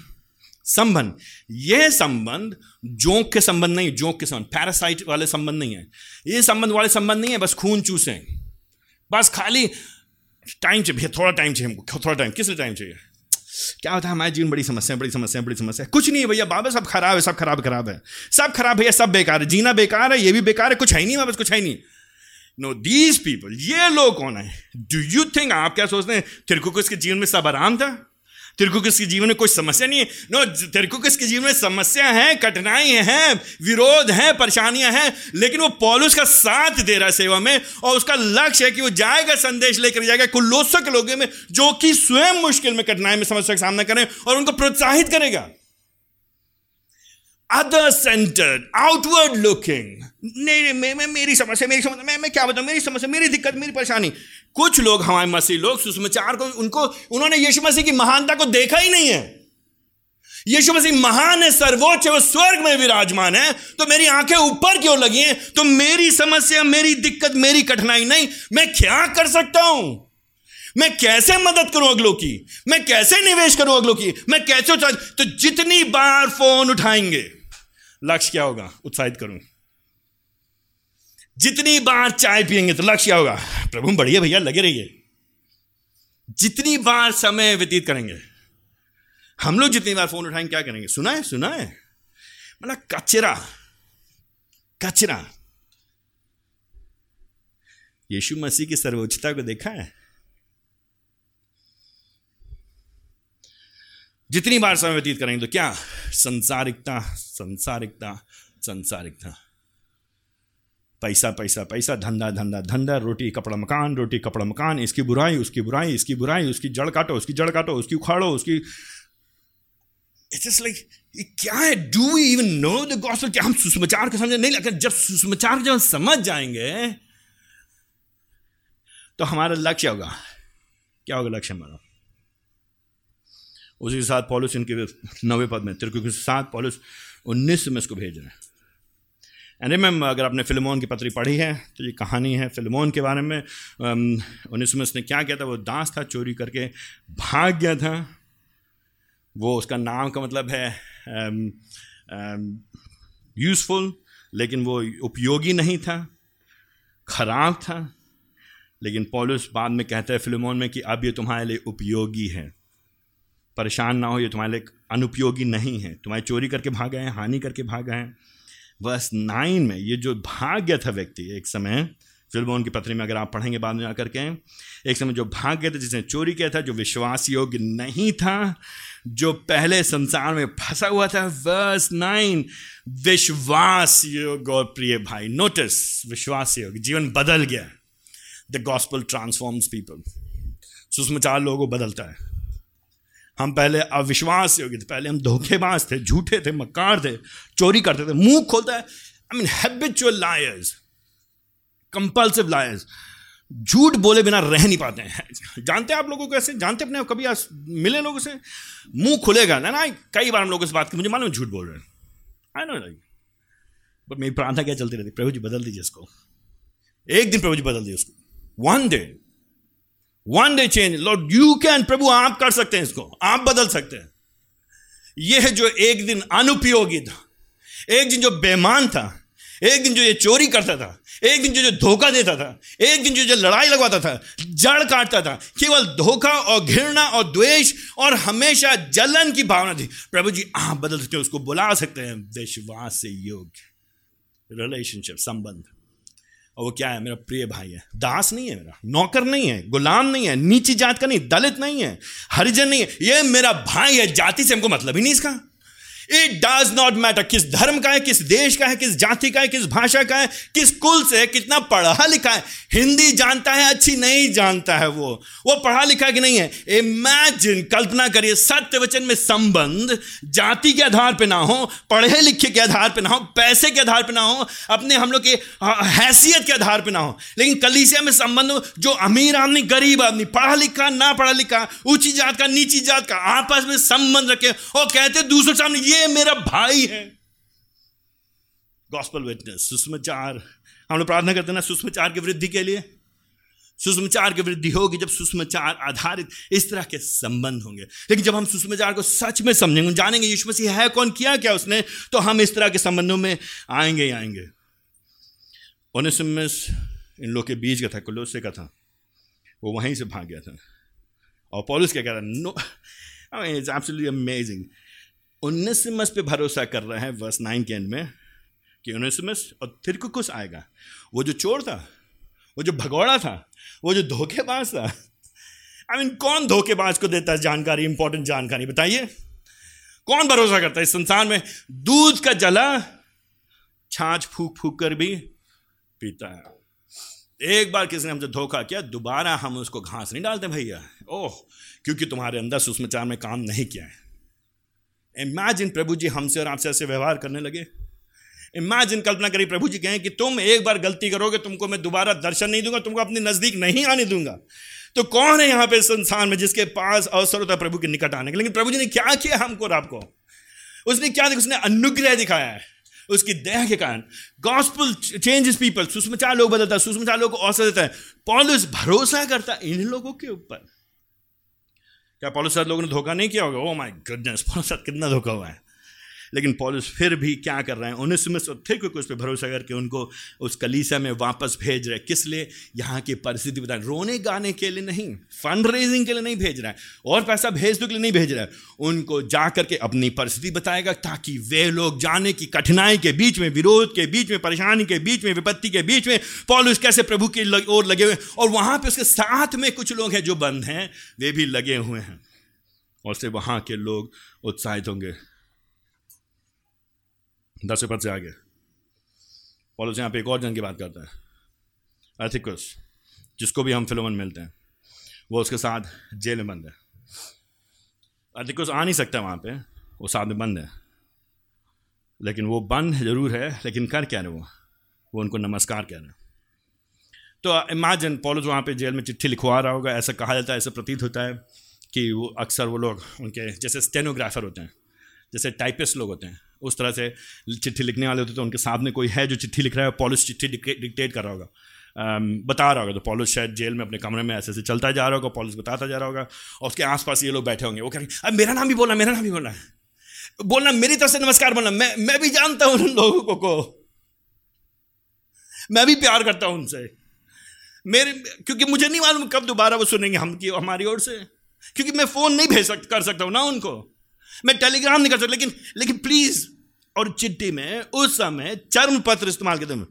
संबंध। यह संबंध जोंक के संबंध नहीं, जोंक के संबंध पैरासाइट वाले संबंध नहीं है। ये संबंध वाले संबंध नहीं है, बस खून चूसे। बस खाली टाइम चाहिए, भैया, थोड़ा टाइम चाहिए हमको, थोड़ा टाइम किस टाइम चाहिए? क्या होता है, हमारे जीवन बड़ी समस्या है, बड़ी समस्या है, बड़ी समस्या कुछ नहीं है भैया, बाबा, सब खराब है, सब खराब खराब है। सब खराब भैया सब बेकार है, जीना बेकार है, ये भी बेकार है, कुछ है नहीं, बस कुछ है नहीं। नो दीज पीपल ये लोग कौन है? डू यू थिंक आप क्या सोचते हैं, तेरे को किसके जीवन में सब आराम था? तेरे को किसके जीवन में कोई समस्या नहीं है? नो तेरे को किसके जीवन में समस्या है कठिनाई है, विरोध है, परेशानियाँ हैं, लेकिन वो पॉलुस का साथ दे रहा है सेवा में और उसका लक्ष्य है कि वो जाएगा, संदेश लेकर जाएगा कुल्लोसों के लोगों में जो कि स्वयं मुश्किल में, कठिनाई में समस्या का सामना करें और उनको प्रोत्साहित करेगा। अदर सेंटर्ड आउटवर्ड लुकिंग नहीं मैं, मेरी समस्या मेरी समस्या, मैं मैं क्या बताऊँ? मेरी समस्या, मेरी दिक्कत, मेरी परेशानी। कुछ लोग, हमारे मसीह लोग, सुषमाचार को, उनको, उन्होंने यीशु मसीह की महानता को देखा ही नहीं है। यीशु मसीह महान है, सर्वोच्च है, वो स्वर्ग में विराजमान है। तो मेरी आँखें ऊपर क्यों लगी हैं तो मेरी समस्या, मेरी दिक्कत, मेरी कठिनाई नहीं। मैं क्या कर सकता हूँ? मैं कैसे मदद करूँ अगलों की? मैं कैसे निवेश करूँ अगलों की? मैं कैसे तो जितनी बार फ़ोन उठाएँगे, लक्ष्य क्या होगा? उत्साहित करूँ। जितनी बार चाय पियेंगे तो लक्ष्य क्या होगा? प्रभु बढ़िया भैया, लगे रहिए। जितनी बार समय व्यतीत करेंगे, हम लोग जितनी बार फ़ोन उठाएँगे, क्या करेंगे? सुना है सुना है मतलब कचरा कचरा। यीशु मसीह की सर्वोच्चता को देखा है? जितनी बार समय व्यतीत करेंगे तो क्या? संसारिकता संसारिकता संसारिकता। पैसा पैसा पैसा, धंधा धंधा धंधा, रोटी, कपड़ा, मकान, रोटी, कपड़ा, मकान, इसकी बुराई, उसकी बुराई, इसकी बुराई, उसकी जड़ काटो, उसकी जड़ काटो, उसकी उखाड़ो, उसकी इट्स लाइक ये क्या है? Do we even know the gospel क्या हम सुसमाचार को समझे नहीं लगता जब सुसमाचार जब समझ जाएँगे तो हमारा लक्ष्य होगा? क्या होगा लक्ष्य हमारा? उसी के साथ पॉलिस इनके नवे पद में तिरकु के साथ पॉलिस उन्नीस में इसको भेज रहे हैं। एंड मैम अगर आपने फिल्मोन की पत्री पढ़ी है तो ये कहानी है फिल्मोन के बारे में। उन्नीस में उसने क्या किया था? वो दास था चोरी करके, भाग गया था। वो उसका नाम का मतलब है यूज़फुल लेकिन वो उपयोगी नहीं था, खराब था। लेकिन पॉलिस बाद में कहता है फिल्मोन में कि अब ये तुम्हारे लिए उपयोगी है। परेशान ना हो, ये तुम्हारे लिए अनुपयोगी नहीं है। तुम्हारे चोरी करके भाग गए हैं, हानि करके भाग गए हैं। वर्स नाइन में, ये जो भाग गया था व्यक्ति, एक समय, फ़िल्मों उनकी पत्री में अगर आप पढ़ेंगे बाद में जाकर के, एक समय जो भाग गया था, जिसने चोरी किया था, जो विश्वास योग्य नहीं था, जो पहले संसार में फंसा हुआ था, वर्स नाइन, विश्वास योग्य और प्रिय भाई। नोटिस विश्वास योग्य, जीवन बदल गया। द गॉस्पल ट्रांसफॉर्म्स पीपल सुषमाचार लोगों को बदलता है। हम पहले अविश्वास योग्य थे, पहले हम धोखेबाज थे, झूठे थे मकार थे, चोरी करते थे, मुँह खोलता है। I mean habitual liars compulsive liars झूठ बोले बिना रह नहीं पाते हैं। जानते हैं आप लोगों को ऐसे? जानते अपने कभी आज मिले लोगों से मुँह खुलेगा ना ना, कई बार हम लोगों से बात की, मुझे मालूम झूठ बोल रहे हैं। आई नो लाइक पर मेरी प्रार्थना क्या चलती रहती? प्रभु जी, बदल दीजिए इसको। एक दिन प्रभु जी बदल दीजिए उसको। One day one day change Lord you can प्रभु आप कर सकते हैं इसको. आप बदल सकते हैं. यह जो एक दिन अनुपयोगी था. एक दिन जो बेमान था. एक दिन जो ये चोरी करता था. एक दिन जो जो धोखा देता था. एक दिन जो जो लड़ाई लगवाता था. जड़ काटता था. केवल धोखा और घृणा और द्वेष और हमेशा जलन की भावना थी. प्रभु जी, आप बदल सकते हैं, उसको बुला सकते हैं. विश्वास से योग्य रिलेशनशिप संबंध. और वो क्या है, मेरा प्रिय भाई है। दास नहीं है मेरा, नौकर नहीं है, गुलाम नहीं है, नीची जात का नहीं, दलित नहीं है, हरिजन नहीं है। ये मेरा भाई है, जाति से हमको मतलब ही नहीं इसका। इट डज नॉट मैटर किस धर्म का है, किस देश का है, किस जाति का है, किस भाषा का है, किस कुल से है, कितना पढ़ा लिखा है। हिंदी जानता है, अच्छी नहीं जानता है वो। वो पढ़ा लिखा कि नहीं है? इमेजिन कल्पना करिए, सत्य वचन में संबंध जाति के आधार पर ना हो, पढ़े लिखे के आधार पर ना हो, पैसे के आधार पर ना हो, अपने हम लोग के हैसियत के आधार पर ना हो। लेकिन कलीसिया में संबंध जो अमीर आदमी, गरीब आदमी, पढ़ा लिखा, ना पढ़ा लिखा, ऊँची जात का, नीची जात का, आपस में संबंध रखे और कहते दूसरों सामने ये ये मेरा भाई है। गॉस्पल विटनेस सुषमाचार। हम लोग प्रार्थना करते हैं ना, सुषमाचार की वृद्धि के लिए। सुषमाचार की वृद्धि होगी जब सुषमाचार आधारित इस तरह के संबंध होंगे। लेकिन जब हम सुषमाचार को सच में समझेंगे, जानेंगे, यीशु मसीह है, कौन किया क्या उसने तो हम इस तरह के संबंधों में आएँगे ही आएँगे। ओनेसिमस, इन लोग के बीच का था, कुलोसे का था। वो वहीं से भाग गया था। और पॉलिस क्या कह रहा नो इट्स एब्सोल्युटली अमेजिंग उन्नीसमस पे भरोसा कर रहे हैं वर्स नाइन के एंड में कि उन्नीसमस और फिर कुछ आएगा। वो जो चोर था वो जो भगौड़ा था वो जो धोखेबाज था आई I मीन mean, कौन धोखेबाज को देता है जानकारी इंपॉर्टेंट जानकारी बताइए। कौन भरोसा करता है इस संसार में? दूध का जला छाछ फूक फूक कर भी पीता है। एक बार किसी ने हमसे धोखा किया दोबारा हम उसको घास नहीं डालते भैया। ओह क्योंकि तुम्हारे अंदर सुषमाचार में काम नहीं किया है। इमेजिन प्रभु जी हमसे और आपसे ऐसे व्यवहार करने लगे। इमेजिन कल्पना करिए प्रभु जी कहें कि तुम एक बार गलती करोगे, तुमको मैं दोबारा दर्शन नहीं दूँगा, तुमको अपने नज़दीक नहीं आने दूँगा। तो कौन है यहाँ पे संसार में जिसके पास अवसर होता है प्रभु के निकट आने के लेकिन प्रभु जी ने क्या किया हमको और आपको? उसने क्या उसने अनुग्रह दिखाया है। उसकी दया के कारण। गॉस्पुल चेंजेस पीपल सुषमाचार लोग बदलता है, सुषमाचार लोग को अवसर देता है। पॉलिस भरोसा करता है इन लोगों के ऊपर। क्या पॉलिस लोगों ने धोखा नहीं किया होगा? ओ माय गुडनेस पॉलिस कितना धोखा हुआ है। लेकिन पॉलिस फिर भी क्या कर रहे हैं? उन्नीस में थे क्योंकि उस पर भरोसा करके उनको उस कलीसा में वापस भेज रहे किस लिए? यहाँ की परिस्थिति बता रोने गाने के लिए नहीं फंड रेजिंग के लिए नहीं भेज रहा है और पैसा भेज दो के लिए नहीं भेज रहा है। उनको जा करके अपनी परिस्थिति बताएगा ताकि वे लोग जाने की कठिनाई के बीच में, विरोध के बीच में, परेशानी के बीच में, विपत्ति के बीच में पॉलिस कैसे प्रभु की ओर लगे हुए और वहाँ पर उसके साथ में कुछ लोग हैं जो बंद हैं, वे भी लगे हुए हैं। और से वहाँ के लोग उत्साहित होंगे। दस पद से आगे। पॉलिस यहाँ पे एक और जन की बात करता है। एथिकस जिसको भी हम फिलोमन मिलते हैं, वो उसके साथ जेल में बंद है। एथिकस आ नहीं सकता वहाँ पे, वो साथ में बंद है। लेकिन वो बंद ज़रूर है, लेकिन कर क्या रहे वो? वो उनको नमस्कार कह रहे हैं। तो इमेजिन पॉलिस वहाँ पे जेल में चिट्ठी लिखवा रहा होगा, ऐसा कहा जाता है, ऐसा प्रतीत होता है कि वो अक्सर वो लोग उनके, जैसे स्टेनोग्राफर होते हैं, जैसे टाइपिस्ट लोग होते हैं उस तरह से चिट्ठी लिखने वाले होते तो उनके सामने कोई है जो चिट्ठी लिख रहा है पॉलिस चिट्ठी डिक्टेट कर रहा होगा। बता रहा होगा। तो पॉलिस शायद जेल में अपने कमरे में ऐसे ऐसे चलता जा रहा होगा पॉलिस बताता जा रहा होगा और उसके आसपास ये लोग बैठे होंगे। वो कहेंगे अब मेरा नाम भी बोलना मेरा नाम भी बोलना है। बोलना, मेरी तरफ़ से नमस्कार बोलना। मैं मैं भी जानता हूँ उन लोगों को को। मैं भी प्यार करता हूँ उनसे। मेरे, क्योंकि मुझे नहीं मालूम कब दोबारा वो सुनेंगे हम की, हमारी ओर से। क्योंकि मैं फ़ोन नहीं भेज सक, कर सकता हूँ ना उनको। मैं टेलीग्राम नहीं कर सकता, लेकिन लेकिन प्लीज़ और चिट्ठी में, उस समय चर्म पत्र इस्तेमाल करते हैं।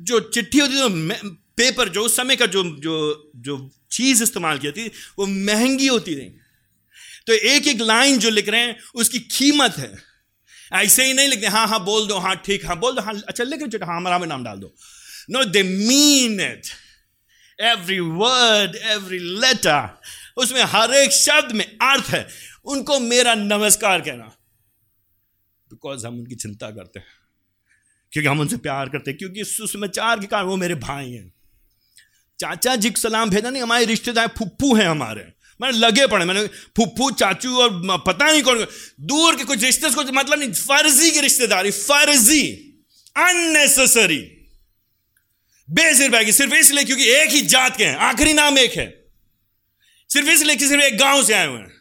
जो चिट्ठी होती थी पेपर, जो उस समय का जो जो जो चीज़ इस्तेमाल की थी, वो महँगी होती थी तो एक एक लाइन जो लिख रहे हैं, उसकी कीमत है। ऐसे ही नहीं लिखते हाँ हाँ बोल दो हाँ ठीक हाँ बोल दो हाँ अच्छा लिख रहे हाँ हमारा नाम डाल दो। No they mean it every word every letter उसमें हर एक शब्द में अर्थ है। उनको मेरा नमस्कार कहना। बिकॉज़ हम उनकी चिंता करते हैं। क्योंकि हम उनसे प्यार करते हैं। क्योंकि सुसमाचार के कारण वो मेरे भाई हैं। चाचा जी को सलाम भेजा नहीं, हमारे रिश्तेदार फुप्पू हैं हमारे। मैंने लगे पड़े, मैंने फुफ्फू चाचू और पता नहीं कौन, दूर के कुछ रिश्ते, कुछ मतलब नहीं, फर्जी की रिश्तेदारी, फर्जी अननेसेसरी बेसिर की सिर्फ़ इसलिए क्योंकि एक ही जात के हैं, आखिरी नाम एक है। सिर्फ़ इसलिए कि सिर्फ़ एक गाँव से आए हुए हैं।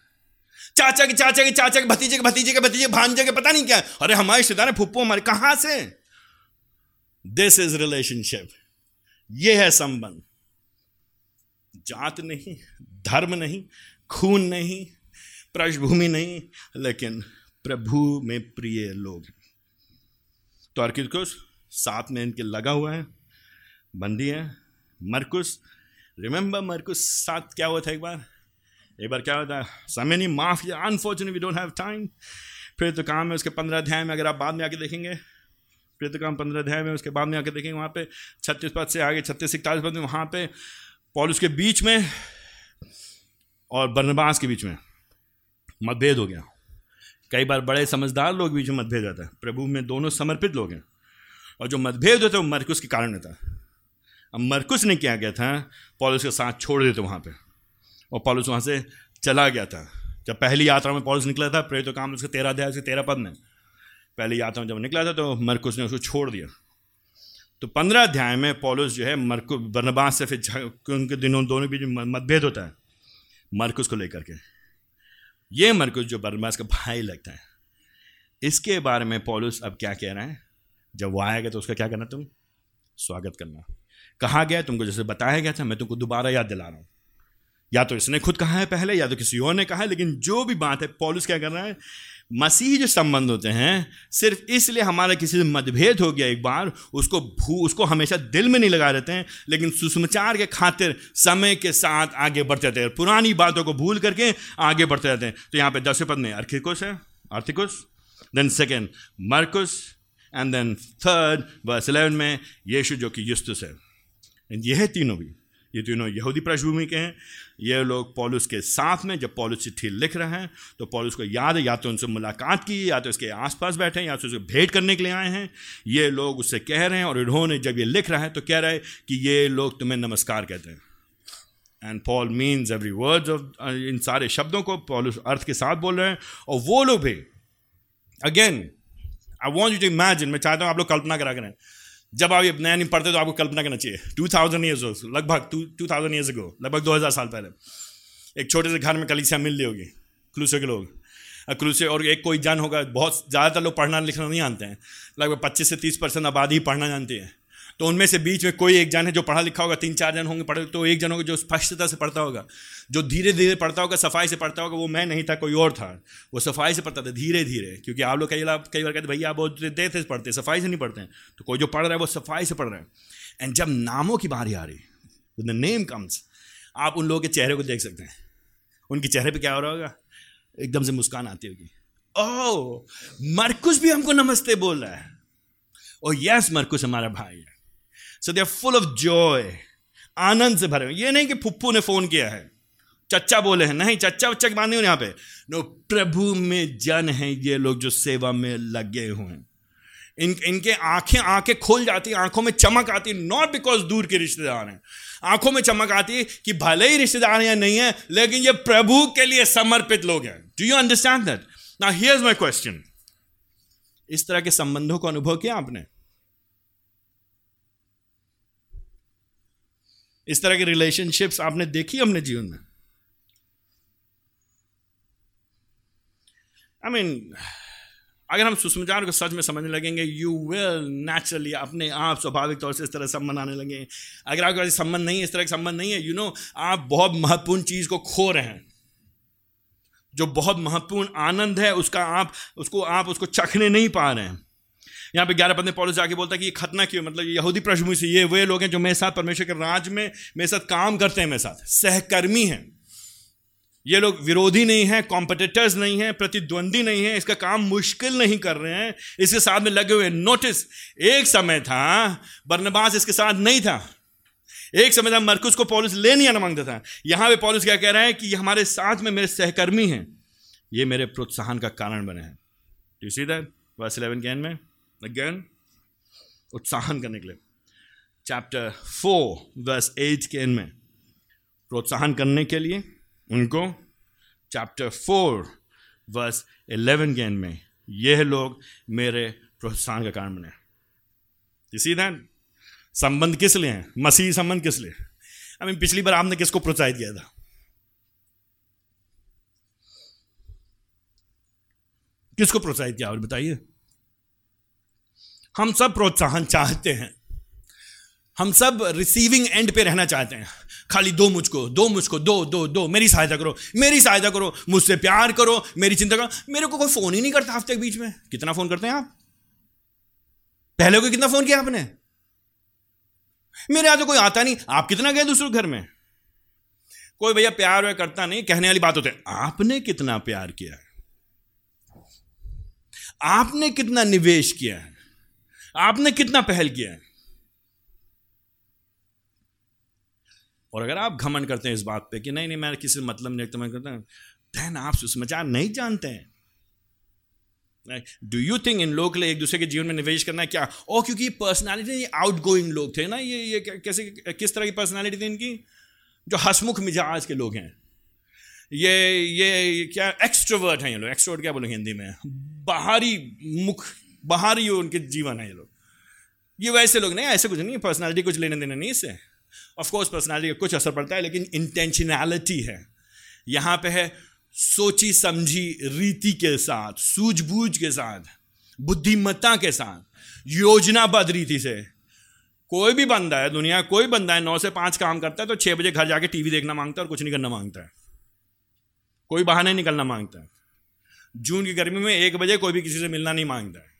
चाचा के चाचा के चाचा के, भतीजे के भतीजे के, भतीजे भांजे के, पता नहीं क्या। अरे हमारे रिश्तेदार है हमारे, कहाँ से? दिस इज़ रिलेशनशिप ये है संबंध। जात नहीं, धर्म नहीं, खून नहीं, पृष्ठभूमि नहीं, लेकिन प्रभु में प्रिय लोग तो अर्किकुस साथ में इनके लगा हुआ है, बंदी है, मरकुस। रिमेंबर मरकुस साथ क्या हुआ था एक बार? एक बार क्या होता है? समय नहीं, माफ़ या unfortunate we don't have time फिर तो काम है, उसके पंद्रह अध्याय में अगर आप बाद में आके देखेंगे, फिर तो काम पंद्रह अध्याय में, उसके बाद में आके देखेंगे, वहाँ पे छत्तीस पद से आगे, छत्तीस, इकतालीस पद में, वहाँ पे पॉलिस के बीच में और बर्नबास के बीच में मतभेद हो गया। कई बार बड़े समझदार लोग बीच में मतभेद रहता है। प्रभु में दोनों समर्पित लोग हैं और जो मतभेद होता है, वो मरकुस के कारण होता है। अब मरकुस ने क्या किया था? पॉलिस के साथ छोड़ देते वहाँ पर और पॉलिस वहाँ से चला गया था। जब पहली यात्रा में पॉलिस निकला था, प्रेरित काम उसके तेरह अध्याय से तेरह पद में। पहली यात्रा में जब निकला था तो मरकुस ने उसको छोड़ दिया। तो पंद्रह अध्याय में पॉलिस जो है, मरकु, बर्नबास से फिर उनके दिनों, दोनों बीच मतभेद होता है, मरकुस को लेकर के। ये मरकुस जो बर्नबास का भाई लगता है, इसके बारे में पॉलिस अब क्या कह रहा है? जब वो आएगा तो उसका क्या करना तुम? स्वागत करना। कहा गया, तुमको जैसे बताया गया था, मैं तुमको दोबारा याद दिला रहा हूँ। या तो इसने खुद कहा है पहले, या तो किसी और ने कहा है, लेकिन जो भी बात है, पॉलिस क्या कर रहा है? मसीह जो संबंध होते हैं, सिर्फ़ इसलिए हमारा किसी से मतभेद हो गया एक बार, उसको भू, उसको हमेशा दिल में नहीं लगा रहते हैं, लेकिन सुसमाचार के खातिर समय के साथ आगे बढ़ते रहते हैं पुरानी बातों को भूल करके आगे बढ़ते रहते हैं। तो यहाँ पे दसवें पद में अर्थिकुस है अर्थिकुस then second मर्कुस and then third verse eleven में यीशु जो कि युस्तुस है। ये है तीनों भी ये तीनों यहूदी पृष्ठभूमि के हैं। ये लोग पॉलिस के साथ में, जब पॉलिस चिट्ठी लिख रहे हैं तो पॉलिस को याद है, या तो उनसे मुलाकात की, या तो इसके आसपास बैठे हैं, या तो उससे भेंट करने के लिए आए हैं। ये लोग उससे कह रहे हैं, और इन्होंने जब ये लिख रहा है तो कह रहे हैं कि ये लोग तुम्हें नमस्कार कहते हैं। And Paul means every words of इन सारे शब्दों को पॉलिस अर्थ के साथ बोल रहे हैं। और वो लोग भी again I want you to imagine मैं चाहता हूँ आप लोग कल्पना करा करें। जब आप ये नया नहीं पढ़ते तो आपको कल्पना करना चाहिए। टू थाउज़ेंड ईयर्स लगभग two two thousand years go लगभग दो हज़ार साल पहले, एक छोटे से घर में कलीसिया मिल रही होगी, क्लूसे के लोग। क्लूसे और एक कोई जान होगा, बहुत ज़्यादातर लोग पढ़ना लिखना नहीं जानते हैं। लगभग पच्चीस से तीस परसेंट आबादी पढ़ना जानती है। तो उनमें से बीच में कोई एक जन है जो पढ़ा लिखा होगा, तीन चार जन होंगे पढ़े तो एक जन होगा जो स्पष्टता से पढ़ता होगा, जो धीरे धीरे पढ़ता होगा, सफ़ाई से पढ़ता होगा, वो मैं नहीं था, कोई और था। वो सफ़ाई से पढ़ता था धीरे धीरे क्योंकि आप लोग कई बार कई बार कहते भैया, आप बहुत देर से पढ़ते सफ़ाई से नहीं पढ़ते हैं। तो कोई जो पढ़ रहा है, वो सफ़ाई से पढ़ रहा है। एंड जब नामों की बारी आ रही द नेम कम्स आप उन लोगों के चेहरे को देख सकते हैं। उनके चेहरे पर क्या हो रहा होगा? एकदम से मुस्कान आती होगी। ओह, मरकुस भी हमको नमस्ते बोल रहा है। ओ यस मरकुस हमारा भाई है। So they are full of joy आनंद से भरे हुए ये नहीं कि फुप्पू ने फ़ोन किया है। चच्चा बोले हैं, नहीं, चच्चा बच्चा बांधे हो यहाँ पे। नो प्रभु में जन है ये लोग जो सेवा में लगे हुए हैं। इन, इनके आँखें आँखें खोल जाती आँखों में चमक आती नॉट बिकॉज़ दूर के रिश्तेदार हैं। आँखों में चमक आती है कि भले ही रिश्तेदार या नहीं है, लेकिन ये प्रभु के लिए समर्पित लोग हैं। डू यू अंडरस्टैंड दैट ना हियर्स माई क्वेश्चन इस तरह के संबंधों को अनुभव किया आपने? इस तरह के रिलेशनशिप्स आपने देखी अपने जीवन में? आई मीन अगर हम सुषमाचार को सच में समझने लगेंगे यू विल नेचुरली अपने आप स्वाभाविक तौर से इस तरह संबंध आने लगे। अगर आपके पास संबंध नहीं है इस तरह का संबंध नहीं है यू you नो know, आप बहुत महत्वपूर्ण चीज़ को खो रहे हैं। जो बहुत महत्वपूर्ण आनंद है उसका आप उसको आप उसको चखने नहीं पा रहे हैं। यहाँ पे ग्यारह पद पॉलिस जाके बोलता है कि ये खतना क्यों मतलब यहूदी पृष्ठभूमि से ये, वे लोग हैं जो मेरे साथ परमेश्वर के राज में, मेरे साथ काम करते हैं मेरे साथ, सहकर्मी हैं। ये लोग विरोधी नहीं हैं कॉम्पिटिटर्स नहीं हैं, प्रतिद्वंदी नहीं हैं, इसका काम मुश्किल नहीं कर रहे हैं। इसके साथ में लगे हुए नोटिस एक समय था, बर्नबास इसके साथ नहीं था। एक समय था, मरकुस को पॉलिस ले नहीं आना माँगता था। यहाँ पे पॉलिस क्या कह रहा है कि ये हमारे साथ में मेरे सहकर्मी हैं। ये मेरे प्रोत्साहन का कारण बने हैं। You see that verse eleven के एंड में। अगेन उत्साहन करने के लिए। चैप्टर फोर वर्स एट के एंड में। प्रोत्साहन करने के लिए उनको चैप्टर फोर वर्स इलेवन के एंड में यह लोग मेरे प्रोत्साहन का कारण बने। इसी दैन संबंध किस लिए हैं? मसीह संबंध किस लिए? आई मीन पिछली बार आपने किसको प्रोत्साहित किया था? किसको प्रोत्साहित किया? और बताइए। हम सब प्रोत्साहन चाहते हैं। हम सब रिसीविंग एंड पे रहना चाहते हैं। खाली दो मुझको दो मुझको, दो दो दो, मेरी सहायता करो, मेरी सहायता करो, मुझसे प्यार करो, मेरी चिंता करो। मेरे को कोई फ़ोन ही नहीं करता हफ़्ते के बीच में। कितना फ़ोन करते हैं आप? पहले को कितना फ़ोन किया आपने? मेरे यहाँ तो कोई आता नहीं। आप कितना गए दूसरे घर में? कोई भैया प्यार व्यार करता नहीं, कहने वाली बात होते आपने कितना प्यार किया आपने कितना निवेश किया है? आपने कितना पहल किया है? और अगर आप घमंड करते हैं इस बात पे कि नहीं नहीं, मैं किसी मतलब नहीं रखता, मैं करता हूँ देन आप सुसमाचार नहीं जानते हैं। डू यू थिंक इन लोग के लिए एक दूसरे के जीवन में निवेश करना है क्या? ओ क्योंकि पर्सनालिटी आउट गोइंग लोग थे ना, ये ये कैसे, किस तरह की पर्सनैलिटी थी इनकी? जो हसमुख मिजाज के लोग हैं। ये ये क्या एक्सट्रोवर्ट हैं ये लोग। एक्सट्रोवर्ट क्या बोलेंगे हिंदी में? बाहरी मुख बाहरी उनके जीवन है ये लोग। ये वैसे लोग नहीं, ऐसे कुछ नहीं पर्सनालिटी कुछ लेने देने नहीं इससे ऑफकोर्स पर्सनालिटी का कुछ असर पड़ता है, लेकिन इंटेंशनैलिटी है। यहाँ पे है सोची समझी रीति के साथ, सूझबूझ के साथ, बुद्धिमत्ता के साथ, योजनाबद्ध रीति से। कोई भी बंदा है, दुनिया कोई बंदा है, नौ से पाँच काम करता है तो छः बजे घर जाके टीवी देखना माँगता है और कुछ नहीं करना माँगता है। कोई बहाने निकलना माँगता है। जून की गर्मी में एक बजे कोई भी किसी से मिलना नहीं माँगता है।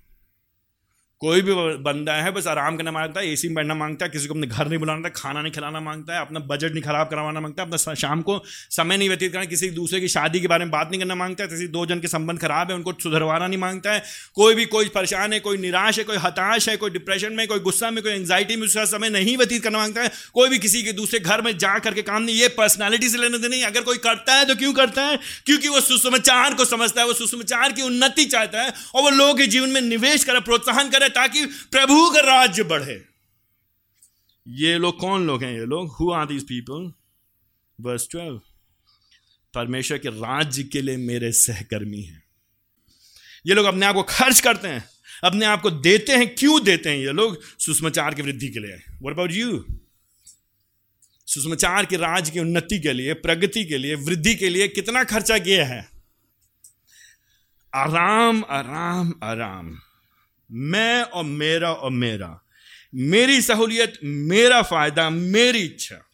कोई भी बंदा है, बस आराम करना माँगता है एसी में बैठना माँगता है, किसी को अपने घर नहीं बुलाना खाना नहीं खिलाना माँगता है, अपना बजट नहीं खराब करवाना माँगता है, अपना शाम को समय नहीं व्यतीत करना, किसी दूसरे की शादी के बारे में बात नहीं करना माँगता है, किसी दो जन के संबंध खराब है, उनको सुधरवाना नहीं माँगता है, कोई भी, कोई परेशान है, कोई निराश है, कोई हताश है, कोई डिप्रेशन में, कोई गुस्सा में, कोई एंगजाइटी में, उसका समय नहीं व्यतीत करना माँगता है, कोई भी किसी के दूसरे घर में जा करके काम नहीं, ये पर्सनैलिटी से लेने देने अगर कोई करता है तो क्यों करता है? क्योंकि वो सुसमाचार को समझता है, वो सुसमाचार की उन्नति चाहता है, और वो लोगों के जीवन में निवेश करे, प्रोत्साहन करे ताकि प्रभु प्रभु का राज्य बढ़े। ये लोग कौन लोग हैं ये लोग? Who are these people verse twelve परमेश्वर के राज्य के लिए मेरे सहकर्मी हैं। ये लोग अपने आप को खर्च करते हैं, अपने आप को देते हैं, क्यों देते हैं ये लोग? सुषमाचार की वृद्धि के लिए। वट अबाउट यू सुषमाचार के राज्य की उन्नति के लिए, प्रगति के लिए, वृद्धि के लिए कितना खर्चा किया है? आराम आराम आराम। मैं और मेरा और मेरा। मेरी सहूलियत, मेरा फ़ायदा, मेरी इच्छा।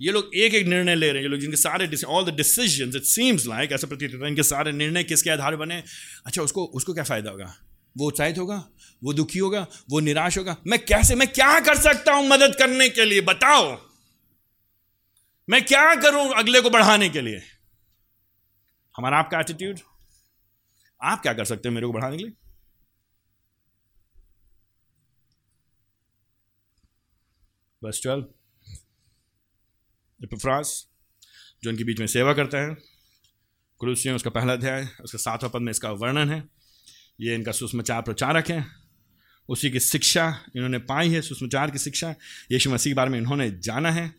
ये लोग एक एक निर्णय ले रहे हैं, ये लोग जिनके सारे all the decision it seems like ऐसा प्रतीत होता है, इनके सारे निर्णय किसके आधार बने अच्छा उसको उसको क्या फ़ायदा होगा? वो उत्साहित होगा? वो दुखी होगा? वो निराश होगा? मैं कैसे, मैं क्या कर सकता हूँ मदद करने के लिए? बताओ। मैं क्या करूँ अगले को बढ़ाने के लिए? हमारा आपका एटीट्यूड आप क्या कर सकते हैं मेरे को बढ़ाने के लिए? बस ट्वेल्व एपिफ्रास जो इनके बीच में सेवा करता है। कुलूसियों उसका पहला अध्याय, उसका सातवां पद में इसका वर्णन है। ये इनका सुषमाचार प्रचारक है। उसी की शिक्षा इन्होंने पाई है, सुषमाचार की शिक्षा। यीशु मसीह के बारे में इन्होंने जाना है।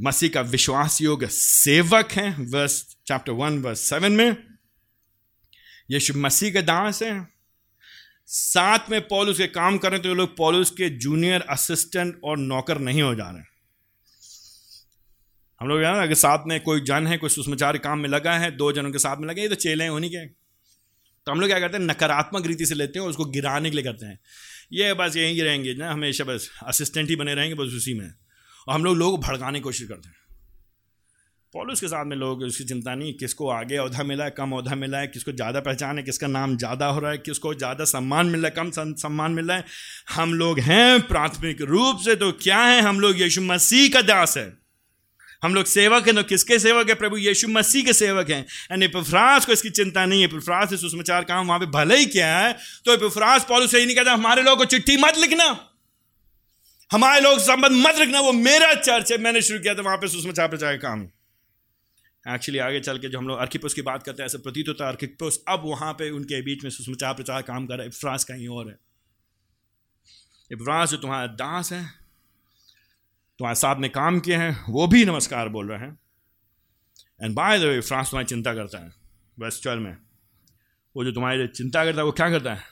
मसीह का विश्वास योग सेवक है verse chapter one verse seven में। यीशु मसीह के दास है। साथ में पॉलुस के काम कर रहे हैं तो ये लोग पॉलुस के जूनियर असिस्टेंट और नौकर नहीं हो जा रहे हम लोग ना अगर साथ में कोई जन है, कोई सुषमाचार काम में लगा है, दो जनों के साथ में लगे ये तो चेले हैं, उन्हीं के। तो हम लोग क्या करते हैं, नकारात्मक रीति से लेते हैं और उसको गिराने के लिए करते हैं। ये बस यहीं रहेंगे ना, हमेशा बस असिस्टेंट ही बने रहेंगे, बस उसी में। और हम लोग लोग भड़काने की कोशिश करते हैं। पॉलिस के साथ में लोग उसकी चिंता नहीं, किसको आगे अहदा मिला है, कम अहदा मिला है, किसको ज़्यादा पहचान है, किसका नाम ज़्यादा हो रहा है, किसको ज़्यादा सम्मान मिल रहा है, कम सम्मान मिल रहा है। हम लोग हैं प्राथमिक रूप से तो क्या है? हम लोग यीशु मसीह का दास है। हम लोग सेवक हैं तो किसके सेवक है? प्रभु यीशु मसीह के सेवक हैं। एंड एपिफ्रास को इसकी चिंता नहीं है। एपिफ्रास से सुसमाचार काम वहाँ पे भले ही क्या है तो एपिफ्रास पॉलिस यही नहीं कहता, हमारे लोगों को चिट्ठी मत लिखना। हमारे लोग संबंध मत रखना। वो मेरा चर्च है। मैंने शुरू किया था, वहाँ पे सुसमाचार प्रचार काम। एक्चुअली आगे चल के जो हम लोग अर्किपुस की बात करते हैं, ऐसे प्रतीत होता है अर्किपुस अब वहाँ पे उनके बीच में सुसमाचार प्रचार काम कर रहा है। इफ्रास कहीं और है। इफ्रास जो तुम्हारा दास है। तुम्हारे साथ में काम किए हैं, वो भी नमस्कार बोल रहे हैं। एंड बाय द वे फ्रांस तुम्हारी चिंता करता है। वेस्ट में, वो जो तुम्हारी चिंता करता है, वो क्या करता है?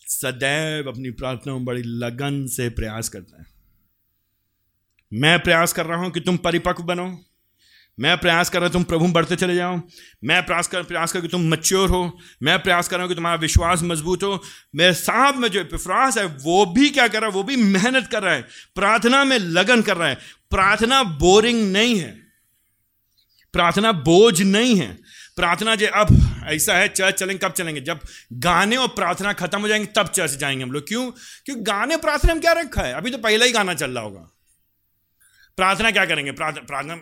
सदैव अपनी प्रार्थना में बड़ी लगन से प्रयास करता है। मैं प्रयास कर रहा हूँ कि तुम परिपक्व बनो। मैं प्रयास कर रहा हूँ तुम प्रभु में बढ़ते चले जाओ। मैं प्रयास कर प्रयास कर कि तुम मच्योर हो। मैं प्रयास कर रहा हूँ कि तुम्हारा विश्वास मज़बूत हो। मेरे साथ में जो विश्वास है, वो भी क्या कर रहा है? वो भी मेहनत कर रहा है। प्रार्थना में लगन कर रहा है। प्रार्थना बोरिंग नहीं है। प्रार्थना बोझ नहीं है। प्रार्थना जो अब ऐसा है, चर्च चलेंगे, कब चलेंगे? जब गाने और प्रार्थना खत्म हो जाएँगे, तब चर्च जाएँगे हम लोग। क्यों? क्योंकि गाने प्रार्थना में क्या रखा है? अभी तो पहला ही गाना चल रहा होगा। प्रार्थना क्या करेंगे? प्रार्थना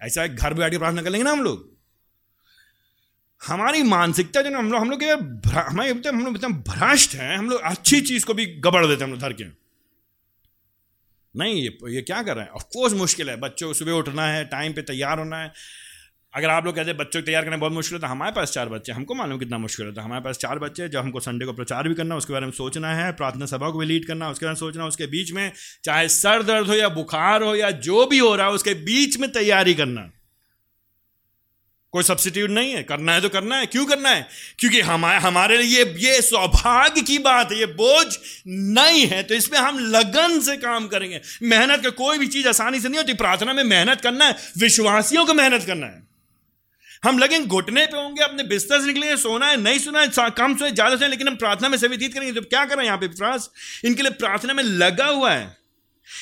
ऐसा घर बैठ के प्रार्थना कर लेंगे ना हम लोग। हमारी मानसिकता जो ना, हम लोग हम लोग हमारे हम लोग इतना भ्रष्ट हैं, हम लोग अच्छी चीज़ को भी गबड़ देते हैं हम लोग धर के। नहीं, ये ये क्या कर रहे हैं? ऑफकोर्स मुश्किल है, बच्चों सुबह उठना है टाइम पे तैयार होना है। अगर आप लोग कहते हैं बच्चों को तैयार करना बहुत मुश्किल होता है तो हमारे पास चार बच्चे हमको मालूम कितना मुश्किल होता है हमारे पास चार बच्चे जब हमको संडे को प्रचार भी करना, उसके बारे में सोचना है, प्रार्थना सभा को भी लीड करना, उसके बारे में सोचना, उसके बीच में चाहे सर दर्द हो या बुखार हो या जो भी हो रहा है, उसके बीच में तैयारी करना। कोई सब्सिट्यूट नहीं है। करना है तो करना है। क्यों करना है? क्योंकि हमारे हमारे लिए ये सौभाग्य की बात है, ये बोझ नहीं है तो इसमें हम लगन से काम करेंगे। मेहनत का कोई भी चीज़ आसानी से नहीं होती। प्रार्थना में मेहनत करना है, विश्वासियों को मेहनत करना है। हम लगे घुटने पे होंगे, अपने बिस्तर से निकलेंगे सोना है, नहीं सुना है कम सोए, ज़्यादा सोए, लेकिन हम प्रार्थना में से व्यतीत करेंगे। तो क्या करें यहाँ पे फ्रांस इनके लिए प्रार्थना में लगा हुआ है।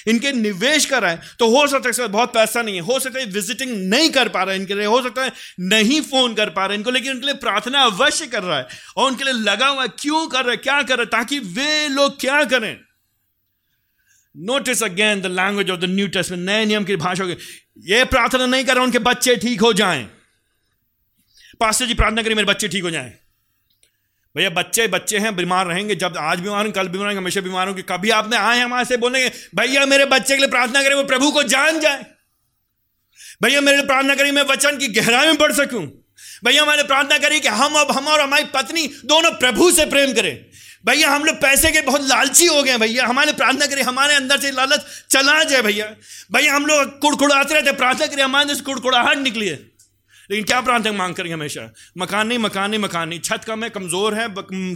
इनके निवेश कर रहा है। तो हो सकता है बहुत पैसा नहीं है। हो सकता है विजिटिंग नहीं कर पा रहा है इनके लिए। हो सकता है नहीं फ़ोन कर पा रहे इनको, लेकिन उनके लिए प्रार्थना अवश्य कर रहा है। और उनके लिए लगा हुआ है। क्यों कर रहा है? क्या कर रहा है? ताकि वे लोग क्या करें? Notice again the language of the new test नए नियम की भाषा ये प्रार्थना नहीं कर रहा उनके बच्चे ठीक हो जाएँ। पास्टर जी प्रार्थना करिए मेरे बच्चे ठीक हो जाएँ। भैया, बच्चे बच्चे हैं, बीमार रहेंगे, जब आज बीमार कल बीमार होंगे हमेशा बीमार होंगे, कभी आपने आए हमारे से बोलेंगे, भैया, मेरे बच्चे के लिए प्रार्थना करें वो प्रभु को जान जाए। भैया, मेरे लिए प्रार्थना करिए, मैं वचन की गहराई में बढ़ सकूँ। भैया मैंने प्रार्थना करी कि हम अब, हम और हमारी पत्नी दोनों प्रभु से प्रेम करें। भैया, हम लोग पैसे के बहुत लालची हो गए हैं, भैया। हमारे प्रार्थना करें हमारे अंदर से लालच चला जाए, भैया। भैया, हम लोग कुड़कुड़ाते रहते प्रार्थना करिए, हमारे अंदर से कुड़कुड़ाहट निकली है। लेकिन क्या प्रार्थना मांग करेंगे हमेशा? मकान नहीं मकान नहीं मकान नहीं। छत कम है, कमज़ोर है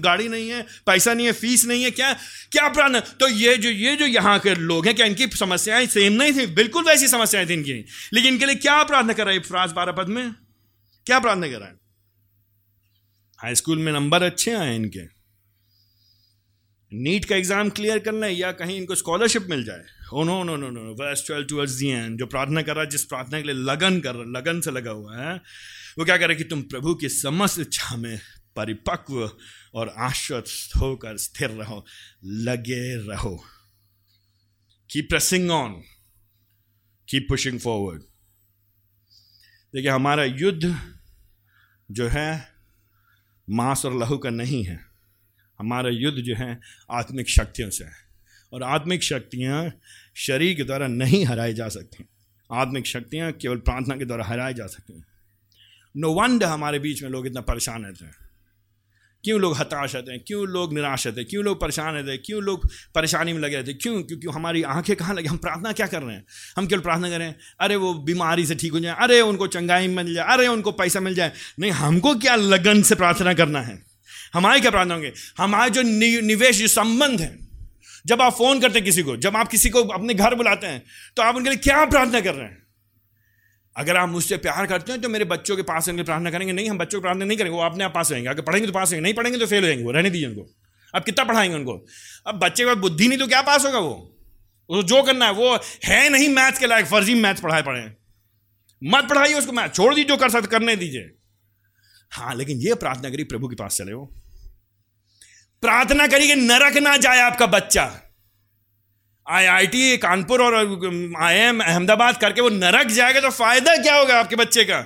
गाड़ी नहीं है, पैसा नहीं है, फ़ीस नहीं है, क्या क्या प्रार्थना तो ये जो ये जो यहाँ के लोग हैं, क्या इनकी समस्याएँ सेम नहीं थी? बिल्कुल वैसी समस्याएँ थी इनकी। लेकिन इनके लिए क्या प्रार्थना कर रहा है फ्राज बारह पद में? क्या प्रार्थना कर रहा है? हाई स्कूल में नंबर अच्छे आए इनके। नीट का एग्ज़ाम क्लियर करना है या कहीं इनको स्कॉलरशिप मिल जाए? ओ no no no no verse twelve towards the end जो प्रार्थना कर रहा है, जिस प्रार्थना के लिए लगन कर रहा, लगन से लगा हुआ है, वो क्या करे कि तुम प्रभु की समस्त इच्छा में परिपक्व और आश्वस्त होकर स्थिर रहो, लगे रहो। की प्रेसिंग ऑन की पुशिंग फॉरवर्ड देखिए, हमारा युद्ध जो है, मांस और लहू का नहीं है। हमारा युद्ध जो है, आत्मिक शक्तियों से है। और आत्मिक शक्तियाँ शरीर के द्वारा नहीं हराई जा सकती। आत्मिक शक्तियाँ केवल प्रार्थना के द्वारा हराई जा सकती हैं। नो वंड हमारे बीच में लोग इतना परेशान रहते हैं। क्यों लोग हताश रहते हैं? क्यों लोग निराश रहते हैं? क्यों लोग परेशान रहते हैं? क्यों लोग परेशानी में लगे रहते हैं? क्यों? क्योंकि हमारी आँखें कहाँ लगे? हम प्रार्थना क्या कर रहे हैं? हम केवल प्रार्थना करें अरे वो बीमारी से ठीक हो जाए, अरे उनको चंगाई मिल जाए, अरे उनको पैसा मिल जाए। नहीं, हमको क्या लगन से प्रार्थना करना है? हमारे क्या प्रार्थना होंगे? हमारे जो निवेश, जो संबंध है। जब आप फ़ोन करते हैं किसी को, जब आप किसी को अपने घर बुलाते हैं तो आप उनके लिए क्या प्रार्थना कर रहे हैं? अगर आप मुझसे प्यार करते हैं तो मेरे बच्चों के पास उनके प्रार्थना करेंगे। नहीं, हम बच्चों को प्रार्थना नहीं करेंगे, वो अपने आप पास रहेंगे। अगर पढ़ेंगे तो पास रहेंगे, नहीं पढ़ेंगे तो फेल हो जाएँगे, वो रहने दीजिए उनको। अब कितना पढ़ाएँगे उनको? अब बच्चे के पास बुद्धि नहीं तो क्या पास होगा वो? वो जो करना है, वो है नहीं मैथ्स के लायक, फर्जी मैथ्स पढ़ाए पढ़े मत पढ़ाइए उसको मैथ छोड़ दीजिए, जो कर सकते करने दीजिए। हाँ लेकिन ये प्रार्थना करिए, प्रभु के पास चले हो। प्रार्थना करिए कि नरक ना जाए आपका बच्चा। आईआईटी कानपुर और आईएम अहमदाबाद करके वो नरक जाएगा तो फ़ायदा क्या होगा आपके बच्चे का?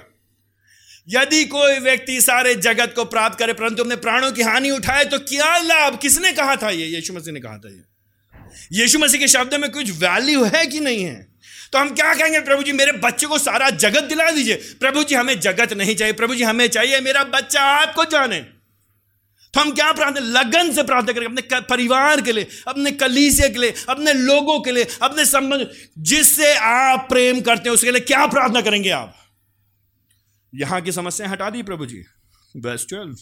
यदि कोई व्यक्ति सारे जगत को प्राप्त करे, परंतु अपने प्राणों की हानि उठाए तो क्या लाभ? किसने कहा था ये? यीशु मसीह ने कहा था ये। यीशु मसीह के शब्द में कुछ वैल्यू है कि नहीं है? तो हम क्या कहेंगे? प्रभु जी, मेरे बच्चे को सारा जगत दिला दीजिए। प्रभु जी, हमें जगत नहीं चाहिए। प्रभु जी, हमें चाहिए मेरा बच्चा आपको जाने। तो हम क्या प्रार्थना लगन से प्रार्थना करेंगे अपने परिवार के लिए, अपने कलीसे के लिए, अपने लोगों के लिए, अपने संबंध जिससे आप प्रेम करते हैं, उसके लिए क्या प्रार्थना करेंगे आप? यहाँ की समस्या हटा दी प्रभु जी। बस ट्वेल्व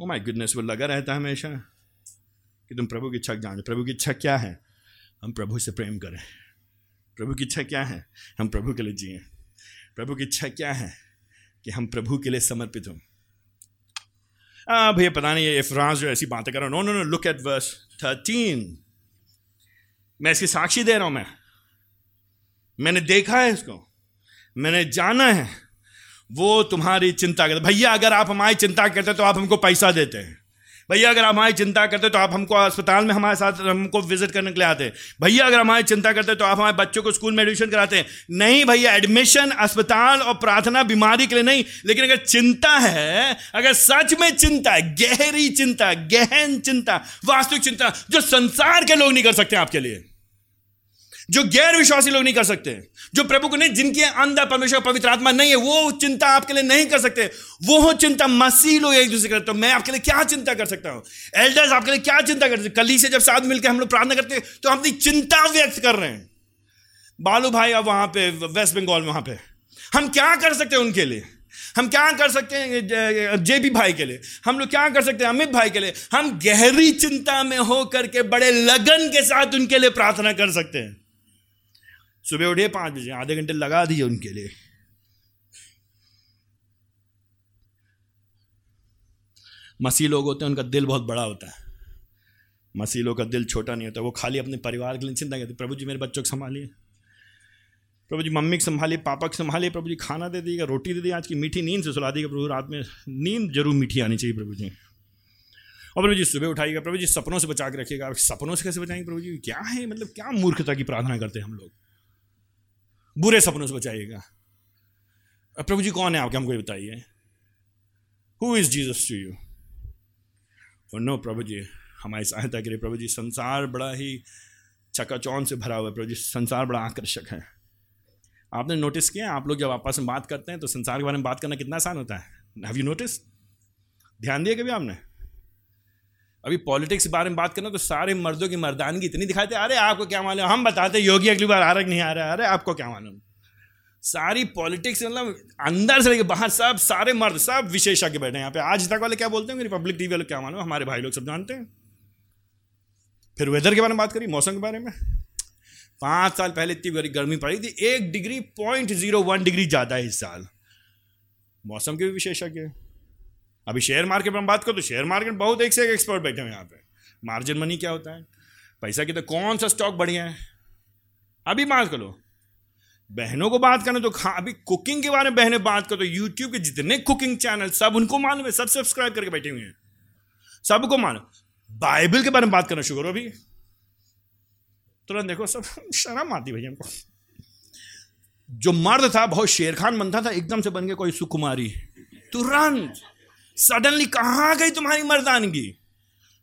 ओ माय गुडनेस वो लगा रहता है हमेशा कि तुम प्रभु की इच्छा जानो, प्रभु की इच्छा क्या है? हम प्रभु से प्रेम करें। प्रभु की इच्छा क्या है? हम प्रभु के लिए जिए। प्रभु की इच्छा क्या है? कि हम प्रभु के लिए समर्पित हों। भैया, पता नहीं, ये फ्रांस जो ऐसी बातें कर रहा हूँ। No no no look at verse thirteen मैं इसकी साक्षी दे रहा हूँ मैं। मैंने देखा है इसको। मैंने जाना है। वो तुम्हारी चिंता करते भैया, अगर आप हमारी चिंता करते तो आप हमको पैसा देते हैं। भैया, अगर हमारी चिंता करते तो आप हमको अस्पताल में हमारे साथ हमको विज़िट करने के लिए आते भैया, अगर हमारी चिंता करते तो आप हमारे बच्चों को स्कूल में एडमिशन कराते नहीं भैया एडमिशन अस्पताल और प्रार्थना बीमारी के लिए नहीं, लेकिन अगर चिंता है, अगर सच में चिंता है, गहरी चिंता, गहन चिंता, वास्तविक चिंता जो संसार के लोग नहीं कर सकते आपके लिए। जो गैर विश्वासी लोग नहीं कर सकते, जो प्रभु को नहीं, जिनके अंदर परमेश्वर पवित्र आत्मा नहीं है, वो चिंता आपके लिए नहीं कर सकते। वो चिंता मसीह लोग एक दूसरे करते तो मैं आपके लिए क्या चिंता कर सकता हूँ? एल्डर्स आपके लिए क्या चिंता कर करते कली से जब साथ मिलकर हम लोग प्रार्थना करते तो हम अपनी चिंता व्यक्त कर रहे हैं। बालू भाई अब वहाँ पे वेस्ट बंगाल में वहाँ पे। हम क्या कर सकते हैं उनके लिए? हम क्या कर सकते हैं जेबी भाई के लिए? हम लोग क्या कर सकते हैं, अमित भाई के लिए? हम गहरी चिंता में हो करके बड़े लगन के साथ उनके लिए प्रार्थना कर सकते हैं। सुबह उठे पाँच बजे, आधे घंटे लगा दिए उनके लिए। मसीह लोग होते हैं, उनका दिल बहुत बड़ा होता है। मसीह लोग का दिल छोटा नहीं होता, वो खाली अपने परिवार के लिए चिंता करते प्रभु जी मेरे बच्चों को संभालिए। प्रभु जी मम्मी को संभालिए, पापा को संभालिए, प्रभु जी खाना दे दिएगा रोटी दे दी आज की मीठी नींद से सुला दिएगा प्रभु रात में नींद ज़रूर मीठी आनी चाहिए प्रभु जी। और प्रभु जी सुबह उठाइएगा, प्रभु जी सपनों से बचा के रखिएगा सपनों से कैसे बचाएँगे प्रभु जी? क्या है मतलब क्या मूर्खता की प्रार्थना करते हैं हम लोग? बुरे सपनों से बचाइएगा। प्रभु जी कौन है आपके? हमको ये बताइए। Who is Jesus to you और नो प्रभु जी, हमारी सहायता करिए प्रभु जी संसार बड़ा ही चकाचौन से भरा हुआ है। प्रभु जी, संसार बड़ा आकर्षक है। आपने नोटिस किया आप लोग जब आपस में बात करते हैं तो संसार के बारे में बात करना कितना आसान होता है? हैव यू नोटिस ध्यान दिया कभी आपने? अभी पॉलिटिक्स के बारे में बात करना तो सारे मर्दों की मर्दानगी इतनी दिखाते अरे, आपको क्या मालूम? हम बताते योगी अगली बार आ रहा नहीं आ रहा अरे, आपको क्या मालूम? सारी पॉलिटिक्स मतलब अंदर से लेके बाहर, सब, सारे मर्द, सब विशेषज्ञ बैठे हैं यहाँ पे। आज तक वाले क्या बोलते हैं? रिपब्लिक टीवी वाले क्या मालूम? हमारे भाई लोग सब जानते हैं। फिर वेदर के बारे में बात करी, मौसम के बारे में। पाँच साल पहले इतनी बड़ी गर्मी पड़ी थी, एक degree point zero one degree ज़्यादा है इस साल। मौसम के भी विशेषज्ञ अभी शेयर मार्केट में हम बात करो तो शेयर मार्केट बहुत एक से एक एक्सपर्ट बैठे हैं यहाँ पे। मार्जिन मनी क्या होता है? पैसा की तो कौन सा स्टॉक बढ़िया है? अभी बात करो। बहनों को बात करना तो खा, अभी कुकिंग के बारे में बहनें बात करो तो यूट्यूब के जितने कुकिंग चैनल सब उनको मालूम है, सब सब्सक्राइब करके बैठे हुए हैं। सबको मालूम। बाइबल के बारे में बात करना शुरू करो अभी। तुरंत देखो सब शर्म आती भैया हमको। जो मर्द था, बहुत शेर खान बनता था, एकदम से बन गया कोई सुकुमारी। तुरंत। सडनली कहाँ गई तुम्हारी मर्दानगी?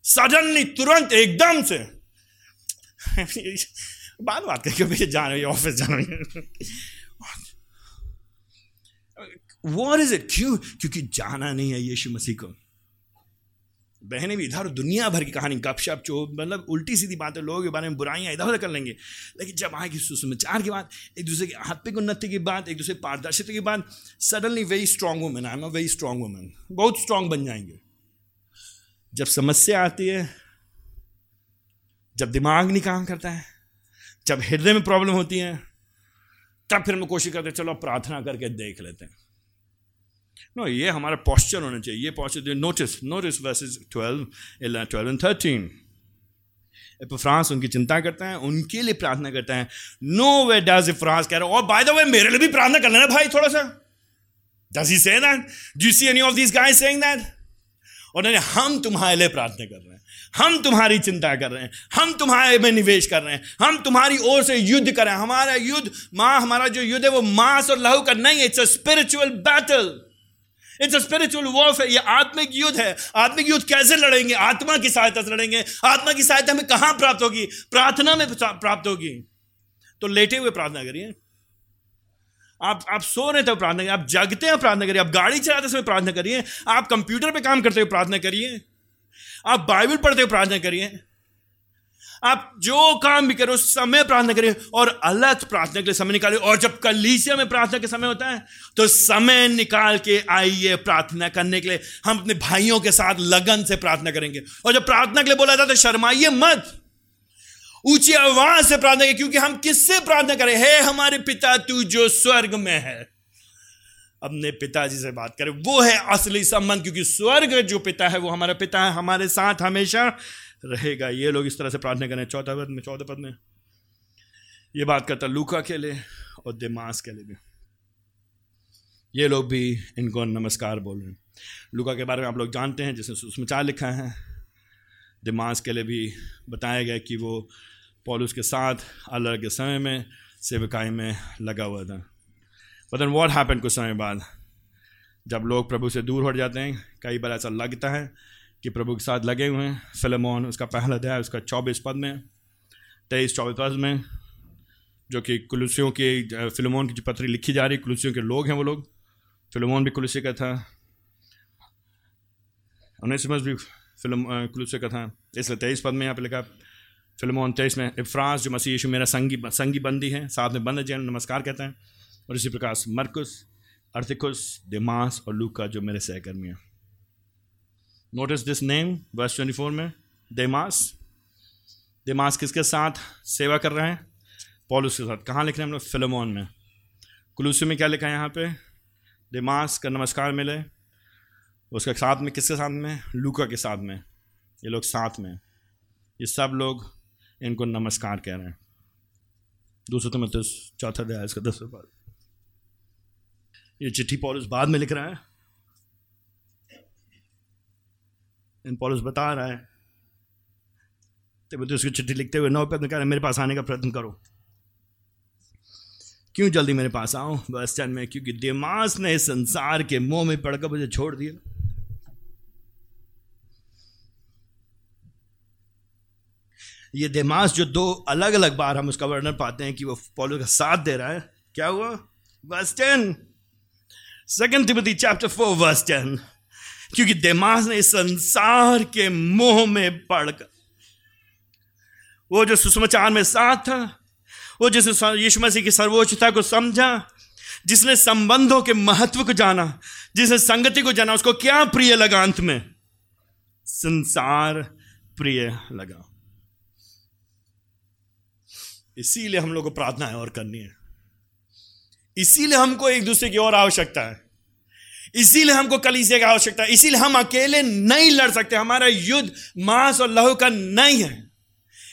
सडनली तुरंत, एकदम से। बात बात करके भैया जा रही ऑफ़िस जा रही वॉट इज़ इट क्यों? क्योंकि जाना नहीं है यीशु मसीह को। बहनें भी इधर दुनिया भर की कहानी, गपशप, चो मतलब उल्टी सीधी बातें, लोगों के बारे में बुराइयाँ इधर उधर कर लेंगे। लेकिन जब आएगी सुसमाचार की बात, एक दूसरे की आत्मिक उन्नति की बात, एक दूसरे पारदर्शिता की बात suddenly very strong women I am very strong women बहुत स्ट्रांग बन जाएँगे। जब समस्या आती है, जब दिमाग नहीं काम करता है, जब हृदय में प्रॉब्लम होती है, तब फिर हम कोशिश करते चलो प्रार्थना करके देख लेते हैं। नो ये हमारा पॉस्चर होना चाहिए। ये posture notice notice verses twelve twelve and thirteen France उनकी चिंता करते हैं, उनके लिए प्रार्थना करते हैं। नो वे डज फ्रांस कह रहे और बाय द वे मेरे लिए भी प्रार्थना कर लेना भाई थोड़ा सा। Does he say that do see any of this guys saying that और नहीं हम तुम्हारे लिए प्रार्थना कर रहे हैं। हम तुम्हारी चिंता कर रहे हैं। हम तुम्हारे में निवेश कर रहे हैं। हम तुम्हारी ओर से युद्ध कर रहे हैं। हमारा युद्ध, माँ, हमारा जो युद्ध है, वो मांस और लहू का नहीं है। It's a spiritual battle it's spiritual warfare ये आत्मिक युद्ध है। आत्मिक युद्ध कैसे लड़ेंगे? आत्मा की सहायता से लड़ेंगे। आत्मा की सहायता हमें कहाँ प्राप्त होगी? प्रार्थना में प्राप्त होगी। तो लेटे हुए प्रार्थना करिए। आप आप सो रहे थे प्रार्थना करिए। आप जगते हैं प्रार्थना करिए। आप गाड़ी चलाते समय प्रार्थना करिए। आप कंप्यूटर पे काम करते हुए प्रार्थना करिए। आप बाइबल पढ़ते हुए प्रार्थना करिए। आप जो काम भी करो समय प्रार्थना करें और अलग प्रार्थना के लिए समय निकालें। और जब कलीसिया में प्रार्थना के समय होता है तो समय निकाल के आइए प्रार्थना करने के लिए। हम अपने भाइयों के साथ लगन से प्रार्थना करेंगे। और जब प्रार्थना के लिए बोला जाता है शर्माइए मत। ऊँची आवाज़ से प्रार्थना करें, क्योंकि हम किससे प्रार्थना करें? हे हमारे पिता, तू जो स्वर्ग में है। अपने पिताजी से बात करें। वो है असली संबंध, क्योंकि स्वर्ग जो पिता है, वो हमारा पिता है। हमारे साथ हमेशा रहेगा। ये लोग इस तरह से प्रार्थना करें, चौथा पद में, चौथे पद में। ये बात करता लूका के लिए और दिमास के लिए भी। ये लोग भी इनको नमस्कार बोल रहे हैं। लूका के बारे में आप लोग जानते हैं जिसने सुषमाचार लिखा है। दिमास के लिए भी बताया गया कि वो पॉलुस के साथ अलग के समय में, सेवकाई में लगा हुआ था। बट वॉट हैपन कुछ समय बाद? जब लोग प्रभु से दूर हट जाते हैं, कई बार ऐसा लगता है कि प्रभु के साथ लगे हुए हैं। फिल्मोन, उसका पहला अध्याय, उसका चौबीस पद में, तेईस, चौबीस पद में, जो कि कुलसियों की फिल्मोन की जो पत्री लिखी जा रही, कुलसियों के लोग हैं वो लोग। फिल्मोन भी कुलसी का था। उन्नीस भी फ़िल्म कुलसी का था। इसलिए तेईस पद में यहाँ पे लिखा, फिल्मोन तेईस में इफ्राज जो मसीह यीशु, मेरा संगी संगी बंदी है, साथ में बंद जैन नमस्कार कहते हैं, और इसी प्रकार मरकुस अर्थिकुस दिमास और लूका, जो मेरे सहकर्मी हैं। Notice this name verse twenty four में देमास देमास किसके साथ सेवा कर रहे हैं? पॉलुस के साथ। कहाँ लिख रहे हैं हम लोग? फिलोमोन में। कुलूसी में क्या लिखा है यहाँ पे? देमास का नमस्कार मिले। उसके साथ में किसके साथ में? लूका के साथ में। ये लोग साथ में। ये सब लोग इनको नमस्कार कह रहे हैं। दूसरा तो मतलब चौथा अध्याय इसका दस बाद ये चिट्ठी पॉलिस बाद में लिख रहा है। इन पॉलिस बता रहा है। तो उसकी चिट्ठी लिखते हुए नौ पे कह रहे मेरे पास आने का प्रयत्न करो। क्यों जल्दी मेरे पास आओ? बस स्टैंड में, क्योंकि दिमाग ने संसार के मुँह में पड़कर मुझे छोड़ दिया। ये दिमाग जो दो अलग अलग बार हम उसका वर्णन पाते हैं कि वो पॉलो का साथ दे रहा है, क्या हुआ? Verse ten second Timothy chapter four verse ten क्योंकि दिमाग ने संसार के मोह में पड़कर, वो जो सुसमाचार में साथ था, वो जिसने यीशु मसीह की सर्वोच्चता को समझा, जिसने संबंधों के महत्व को जाना, जिसने संगति को जाना, उसको क्या प्रिय लगा अंत में? संसार प्रिय लगा। इसीलिए हम लोग को प्रार्थना और करनी है। इसीलिए हमको एक दूसरे की और आवश्यकता है। इसीलिए हमको कलीसिया की आवश्यकता है। इसीलिए हम अकेले नहीं लड़ सकते। हमारा युद्ध मांस और लहू का नहीं है।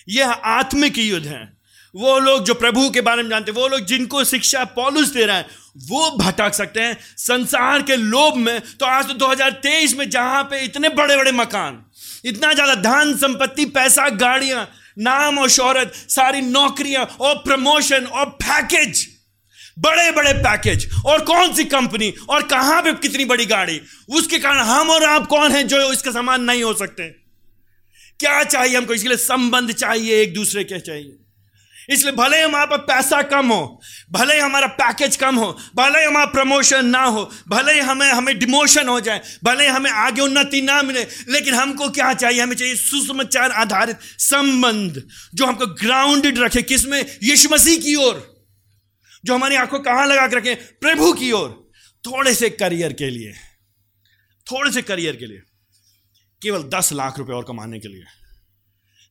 यह आत्मिक युद्ध है। वो लोग जो प्रभु के बारे में जानते हैं, वो लोग जिनको शिक्षा पॉलुस दे रहा है, वो भटक सकते हैं संसार के लोभ में। तो आज तो 2023 में जहाँ पे इतने बड़े बड़े मकान, इतना ज़्यादा धन, संपत्ति, पैसा, गाड़ियाँ, नाम और शोहरत, सारी नौकरियाँ और प्रमोशन और पैकेज बड़े बड़े पैकेज और कौन सी कंपनी और कहाँ पे कितनी बड़ी गाड़ी? उसके कारण हम और आप कौन हैं जो इसका समान नहीं हो सकते? क्या चाहिए हमको? इसके लिए संबंध चाहिए, एक दूसरे के चाहिए। इसलिए भले हमारे पास पैसा कम हो, भले हमारा पैकेज कम हो, भले हमारा प्रमोशन ना हो, भले हमें हमें डिमोशन हो जाए, भले हमें आगे उन्नति ना मिले, लेकिन हमको क्या चाहिए? हमें चाहिए सुसमाचार आधारित संबंध, जो हमको ग्राउंडेड रखे। किसमें? यीशु मसीह की ओर। जो हमारी आँखों कहाँ लगा के रखें? प्रभु की ओर। थोड़े से करियर के लिए। थोड़े से करियर के लिए। केवल दस लाख रुपए और कमाने के लिए।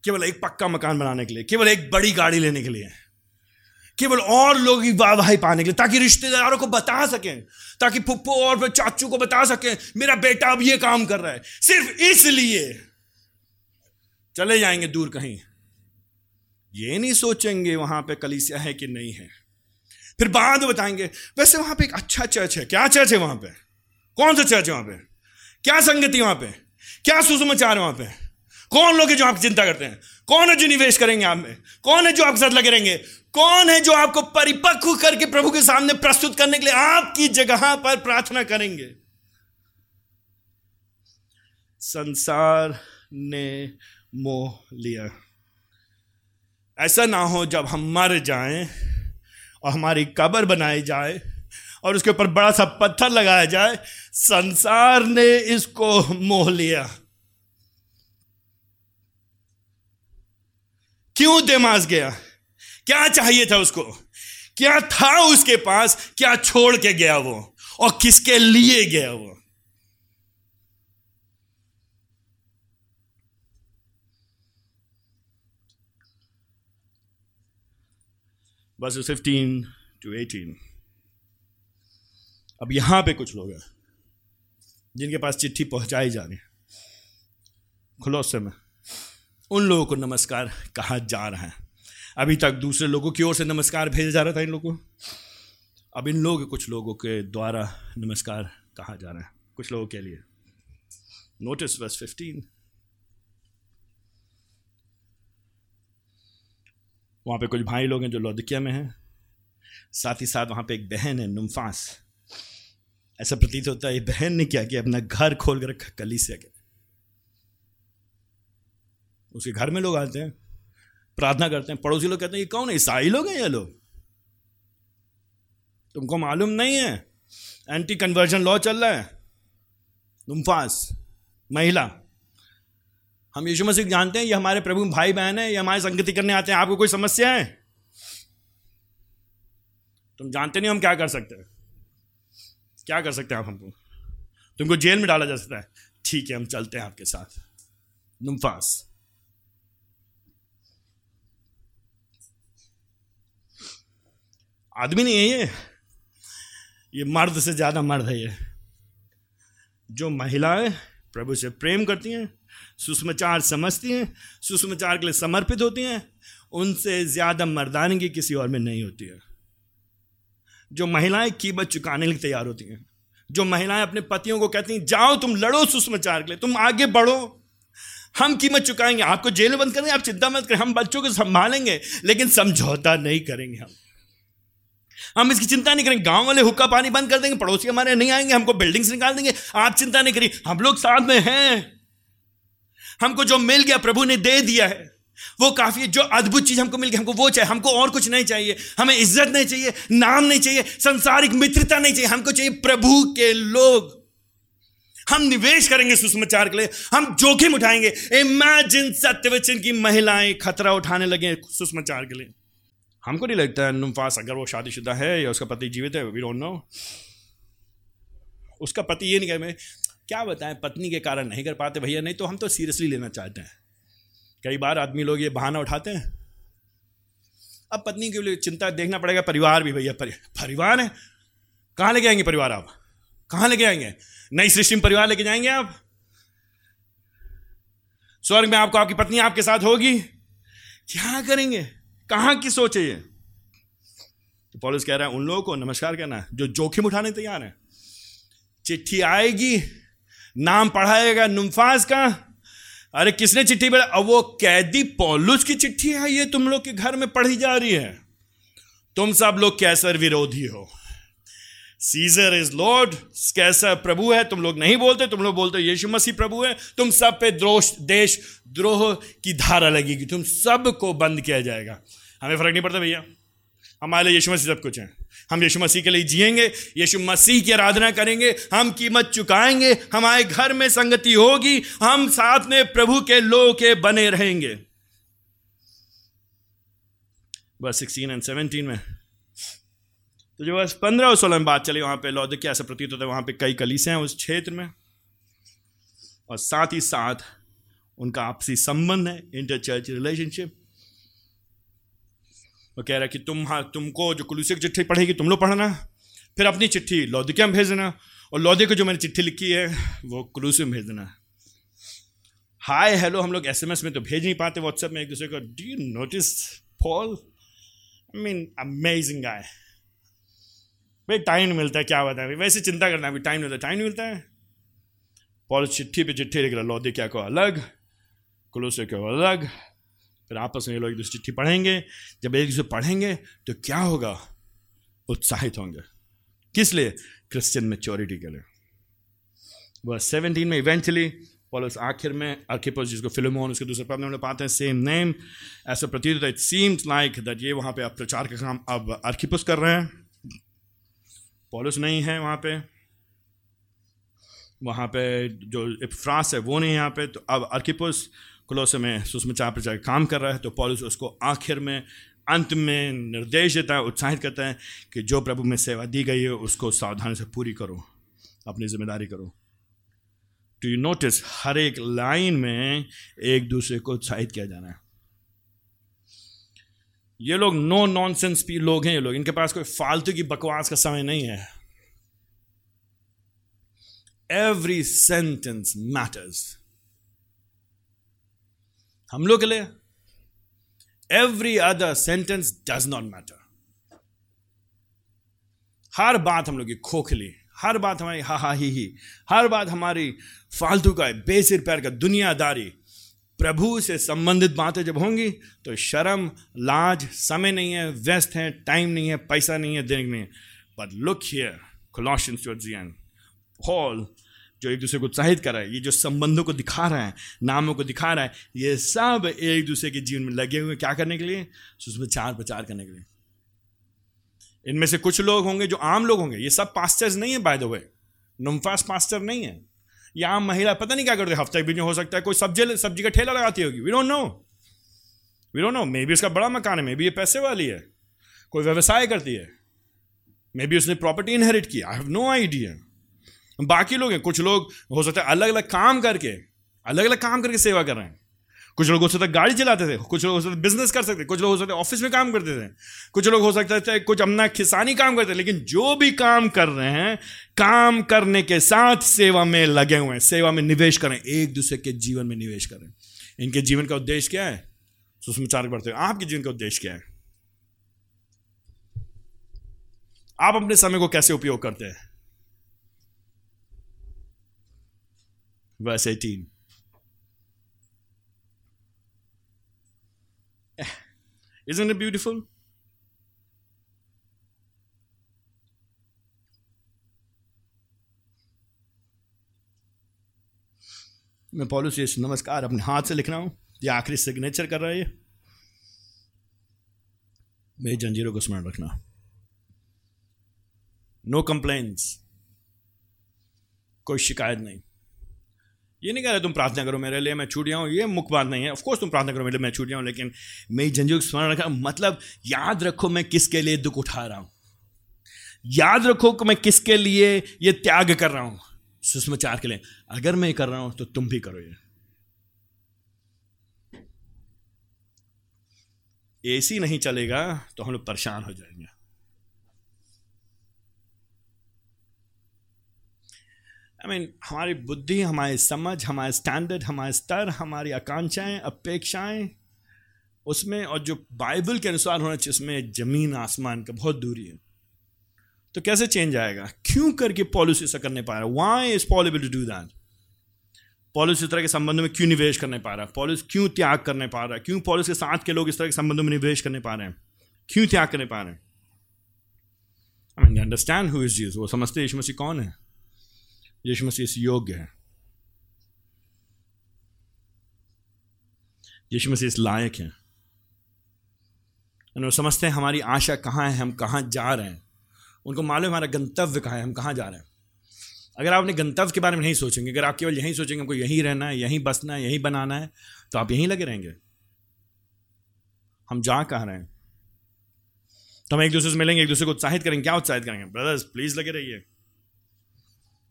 केवल एक पक्का मकान बनाने के लिए। केवल एक बड़ी गाड़ी लेने के लिए। केवल और लोग वाहवाही पाने के लिए। ताकि रिश्तेदारों को बता सकें। ताकि फुप्पो और चाचू को बता सकें, मेरा बेटा अब ये काम कर रहा है। सिर्फ़ इसलिए चले जाएँगे दूर कहीं। ये नहीं सोचेंगे वहाँ पे कलीसिया है कि नहीं है। फिर बाद बताएँगे। वैसे वहाँ पे एक अच्छा चर्च है। क्या चर्च है वहाँ पे? कौन सा चर्च है वहाँ पे? क्या संगति वहाँ पे? क्या सुसमाचार वहाँ पे? कौन लोग हैं जो आपकी चिंता करते हैं? कौन है जो निवेश करेंगे आप में? कौन है जो आपके साथ लगे रहेंगे? कौन है जो आपको परिपक्व करके प्रभु के सामने प्रस्तुत करने के लिए आपकी जगह पर प्रार्थना करेंगे? संसार ने मोह लिया। ऐसा ना हो जब हम मर जाएँ और हमारी कब्र बनाई जाए और उसके ऊपर बड़ा सा पत्थर लगाया जाए, संसार ने इसको मोह लिया। क्यों देमास गया? क्या चाहिए था उसको? क्या था उसके पास? क्या छोड़ के गया वो? और किसके लिए गया वो? बस फिफ्टीन टू एटीन अब यहाँ पे कुछ लोग हैं, जिनके पास चिट्ठी पहुंचाई जा रही खुलोस में, उन लोगों को नमस्कार कहा जा रहा है। अभी तक दूसरे लोगों की ओर से नमस्कार भेजा जा रहा था इन लोगों को। अब इन लोग, कुछ लोगों के द्वारा नमस्कार कहा जा रहा है, कुछ लोगों के लिए। नोटिस बस फिफ्टीन वहाँ पे कुछ भाई लोग हैं जो लौदिकिया में हैं। साथ ही साथ वहाँ पे एक बहन है, नुमफास। ऐसा प्रतीत होता है बहन ने क्या किया? अपना घर खोल कर रखा, कलीसिया के। उसके घर में लोग आते हैं, प्रार्थना करते हैं, पड़ोसी लोग कहते हैं, ये कौन है? ईसाई लोग हैं ये लोग? तुमको मालूम नहीं है एंटी कन्वर्जन लॉ चल रहा है। तुम पास महिला। हम यीशु मसीह जानते हैं, ये हमारे प्रभु भाई बहन है, ये हमारे संगति करने आते हैं। आपको कोई समस्या है? तुम जानते नहीं हम क्या कर सकते हैं। क्या कर सकते हैं आप हमको? तुमको जेल में डाला जा सकता है। ठीक है, हम चलते हैं आपके साथ। नुमफास। आदमी नहीं है ये। ये मर्द से ज़्यादा मर्द है ये। जो महिलाएँ प्रभु से प्रेम करती हैं सुषमाचार समझती हैं, सुषमाचार के लिए समर्पित होती हैं, उनसे ज़्यादा मर्दानगी किसी और में नहीं होती है। जो महिलाएँ कीमत चुकाने के लिए तैयार होती हैं, जो महिलाएँ अपने पतियों को कहती हैं, जाओ तुम, लड़ो सुषमाचार के लिए, तुम आगे बढ़ो। हम कीमत चुकाएँगे, आपको जेल में बंद करेंगे, आप चिंता मत करें, हम बच्चों को संभालेंगे, लेकिन समझौता नहीं करेंगे हम। हम इसकी चिंता नहीं करेंगे, गाँव वाले हुक्का पानी बंद कर देंगे, पड़ोसी हमारे नहीं आएँगे, हमको बिल्डिंग्स निकाल देंगे, आप चिंता नहीं करिए, हम लोग साथ में हैं। हमको जो मिल गया प्रभु ने दे दिया है, वो काफ़ी है। जो अद्भुत चीज़ हमको मिल गई हमको वो चाहिए, हमको और कुछ नहीं चाहिए, हमें इज़्ज़त नहीं चाहिए, नाम नहीं चाहिए, संसारिक मित्रता नहीं चाहिए, हमको चाहिए प्रभु के लोग। हम निवेश करेंगे सुषमाचार के लिए, हम जोखिम उठाएँगे। इमेजिन सत्यवचन की महिलाएँ खतरा उठाने लगे सुषमाचार के लिए। हमको नहीं लगता है नुमफास अगर वो शादीशुदा है या उसका पति जीवित है वी डोंट नो उसका पति ये नहीं कहे मैं क्या बताएँ, पत्नी के कारण नहीं कर पाते भैया, नहीं तो हम तो सीरियसली लेना चाहते हैं। कई बार आदमी लोग ये बहाना उठाते हैं। अब पत्नी के लिए चिंता देखना पड़ेगा, परिवार भी भैया परिवार है। कहाँ लेके आएँगे परिवार आप? कहाँ लेके आएँगे? नई सृष्टि में परिवार लेके जाएँगे आप? स्वर्ग में आपको, आपकी पत्नी आपके साथ होगी। क्या करेंगे? कहाँ की सोच है ये? तो पॉलिस कह रहा है, उन लोगों को नमस्कार कहना है, जो जोखिम उठाने तैयार है। चिट्ठी आएगी नाम पढ़ाएगा, नुमफाज का। अरे किसने चिट्ठी पढ़ा? अब वो कैदी पॉलुस की चिट्ठी है, ये तुम लोग के घर में पढ़ी जा रही है। तुम सब लोग कैसर विरोधी हो। सीजर इज़ लॉर्ड कैसा प्रभु है। तुम लोग नहीं बोलते, तुम लोग बोलते यीशु मसीह प्रभु है। तुम सब पे द्रोष देश, द्रोह की धारा लगेगी। तुम सबको बंद किया जाएगा। हमें फ़र्क नहीं पड़ता भैया। हमारे लिए यीशु मसीह सब कुछ है। हम यीशु मसीह के लिए जिएँगे, यीशु मसीह की आराधना करेंगे, हम कीमत चुकाएँगे, हमारे घर में संगति होगी, हम साथ में प्रभु के लोग के बने रहेंगे। बस सिक्सटीन एंड सेवनटीन में। तो जो बस पंद्रह और सोलह में बात चली, वहाँ पे लौद क्या ऐसा प्रतीत होता है, वहाँ पे कई कलीसे हैं उस क्षेत्र में। और साथ ही साथ उनका आपसी संबंध है इंटर चर्च रिलेशनशिप वो कह रहा है कि तुम हाँ तुमको जो कुलूसी की चिट्ठी पढ़ेगी, तुम लोग पढ़ना। फिर अपनी चिट्ठी लौदिकिया में भेज देना और लौदे को जो मैंने चिट्ठी लिखी है, वो कुलूसी में भेज देना हाय, हेलो, हम लोग एसएमएस में तो भेज नहीं पाते व्हाट्सएप में, एक दूसरे को do you notice Paul I mean amazing guy भाई टाइम मिलता है, क्या बताए? वैसे चिंता करना, अभी टाइम मिलता है टाइम मिलता है। पॉल चिट्ठी पे चिट्ठी लिख रहा लौदे क्या को अलग, कुलूसे को अलग। फिर आपस में ये लोग एक दूसरी चिट्ठी पढ़ेंगे। जब एक दूसरे पढ़ेंगे तो क्या होगा? उत्साहित होंगे। किस लिए? क्रिश्चियन मेच्योरिटी के लिए। वह सेवनटीन में इवेंचुअली पॉलस आखिर में अर्किपोस, जिसको फिल्मोन, उसके दूसरे पद में पाते हैं सेम नेम ऐसा प्रतीत इट सीम्स लाइक दैट ये वहाँ पे अब प्रचार का काम अब अर्किपोस कर रहे हैं। पॉलिस नहीं है वहाँ पे। वहाँ पे जो फ्रांस है, वो नहीं यहाँ पे। तो अब अर्किपुस कुलोसे में सुषमाचार प्रचार काम कर रहा है तो पॉलिस उसको आखिर में, अंत में निर्देश देता है, उत्साहित करता है कि जो प्रभु में सेवा दी गई है, उसको सावधानी से पूरी करो, अपनी ज़िम्मेदारी करो। टू यू नोटिस हर एक लाइन में एक दूसरे को उत्साहित किया जाना है? ये लोग नो नॉनसेंस पी लोग हैं, ये लोग, इनके पास कोई फालतू की बकवास का समय नहीं है। एवरी सेंटेंस मैटर्स हम लोग के लिए। Every other sentence does not matter हर बात हम लोग की खोखली हर बात हमारी हा हा ही ही। हर बात हमारी फालतू का, बेसिर पैर का दुनियादारी। प्रभु से संबंधित बातें जब होंगी तो शर्म, लाज, समय नहीं है, व्यस्त है टाइम नहीं है, पैसा नहीं है देने नहीं है। But look here to and hall जो एक दूसरे को उत्साहित कर रहा है, ये जो संबंधों को दिखा रहा है, नामों को दिखा रहा है, ये सब एक दूसरे के जीवन में लगे हुए क्या करने के लिए? सुसमाचार प्रचार करने के लिए। इनमें से कुछ लोग होंगे जो आम लोग होंगे। ये सब पास्टर्स नहीं है बाय द वे नुमफास पास्टर नहीं है। ये आम महिला, पता नहीं क्या करते हफ़्ते बीच में हो सकता है कोई सब्ज़ी सब्ज़ी का ठेला लगाती होगी। We don't know we don't know maybe उसका बड़ा मकान है मे बी ये पैसे वाली है। कोई व्यवसाय करती है। मे बी उसने प्रॉपर्टी इनहेरिट किया। आई हैव नो आइडिया बाकी लोग हैं, कुछ लोग हो सकता है अलग अलग काम करके अलग अलग काम करके सेवा कर रहे हैं। कुछ लोग हो सकता है गाड़ी चलाते थे, कुछ लोग हो सकते बिज़नेस कर सकते कुछ लोग हो सकते हैं ऑफ़िस में काम करते थे, कुछ लोग हो सकता है कुछ अपना किसानी काम करते लेकिन जो भी काम कर रहे हैं, काम करने के साथ सेवा में लगे हुए हैं, सेवा में निवेश करें एक दूसरे के जीवन में निवेश करें इनके जीवन का उद्देश्य क्या है? सुषमाचार बढ़ते हैं। आपके जीवन का उद्देश्य क्या है? आप अपने समय को कैसे उपयोग करते हैं? Verse 18. Isn't it beautiful? मैं पॉलिस ये नमस्कार अपने हाथ से लिख रहा हूँ। ये आखिरी सिग्नेचर कर रहा है ये। मेरी जंजीरों को स्मरण रखना। नो कंप्लेन्स कोई शिकायत नहीं। ये नहीं कह रहे तुम प्रार्थना करो मेरे लिए, मैं छूट जाऊँ ये मुख्य बात नहीं है। ऑफकोर्स तुम प्रार्थना करो मेरे लिए, मैं छूट जाऊँ लेकिन मैं जंजीर स्मरण रखा मतलब याद रखो मैं किसके लिए दुख उठा रहा हूँ। याद रखो कि मैं किसके लिए ये त्याग कर रहा हूँ, सुषमाचार के लिए। अगर मैं कर रहा हूँ तो तुम भी करो ये। एसी नहीं चलेगा तो हम लोग परेशान हो जाएँगे। आई मीन हमारी बुद्धि, हमारी समझ, हमारे स्टैंडर्ड हमारे स्तर, हमारी आकांक्षाएँ, अपेक्षाएँ, उसमें और जो बाइबल के अनुसार होना चाहिए, उसमें ज़मीन, आसमान का बहुत दूरी है। तो कैसे चेंज आएगा? क्यों करके पॉलिसी ऐसा करने पा रहा है? Why is Paul able to do that polish इस तरह के संबंधों में क्यों निवेश करने पा रहा है? पॉलिस क्यों त्याग करने पा रहा है? क्यों पॉलिस के साथ के लोग इस तरह के संबंधों में निवेश करने पा रहे हैं? क्यों त्याग करने पा रहे हैं? I mean understand who is Jesus वो समझते यीशु मसीह कौन है? यीशु मसीह इस योग्य है। यीशु मसीह इस लायक है। वो समझते हैं हमारी आशा कहाँ है, हम कहाँ जा रहे हैं। उनको मालूम हमारा गंतव्य कहाँ है, हम कहाँ जा रहे हैं। अगर आप अपने गंतव्य के बारे में नहीं सोचेंगे, अगर आप केवल यहीं सोचेंगे, हमको यहीं रहना है, यहीं बसना है, यहीं बनाना है तो आप यहीं लगे रहेंगे। हम जा कहाँ रहे हैं? तो हम एक दूसरे से मिलेंगे, एक दूसरे को उत्साहित करेंगे। क्या उत्साहित करेंगे? ब्रदर्स प्लीज़ लगे रहिए।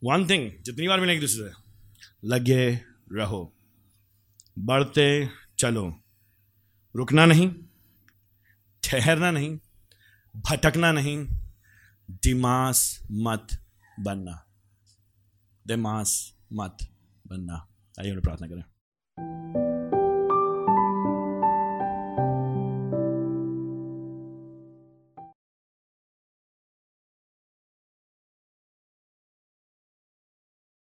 वन थिंग जितनी बार मिलेगी दूसरे से लगे रहो। बढ़ते चलो। रुकना नहीं, ठहरना नहीं, भटकना नहीं, दिमास मत बनना। दिमास मत बनना। आइए प्रार्थना करें।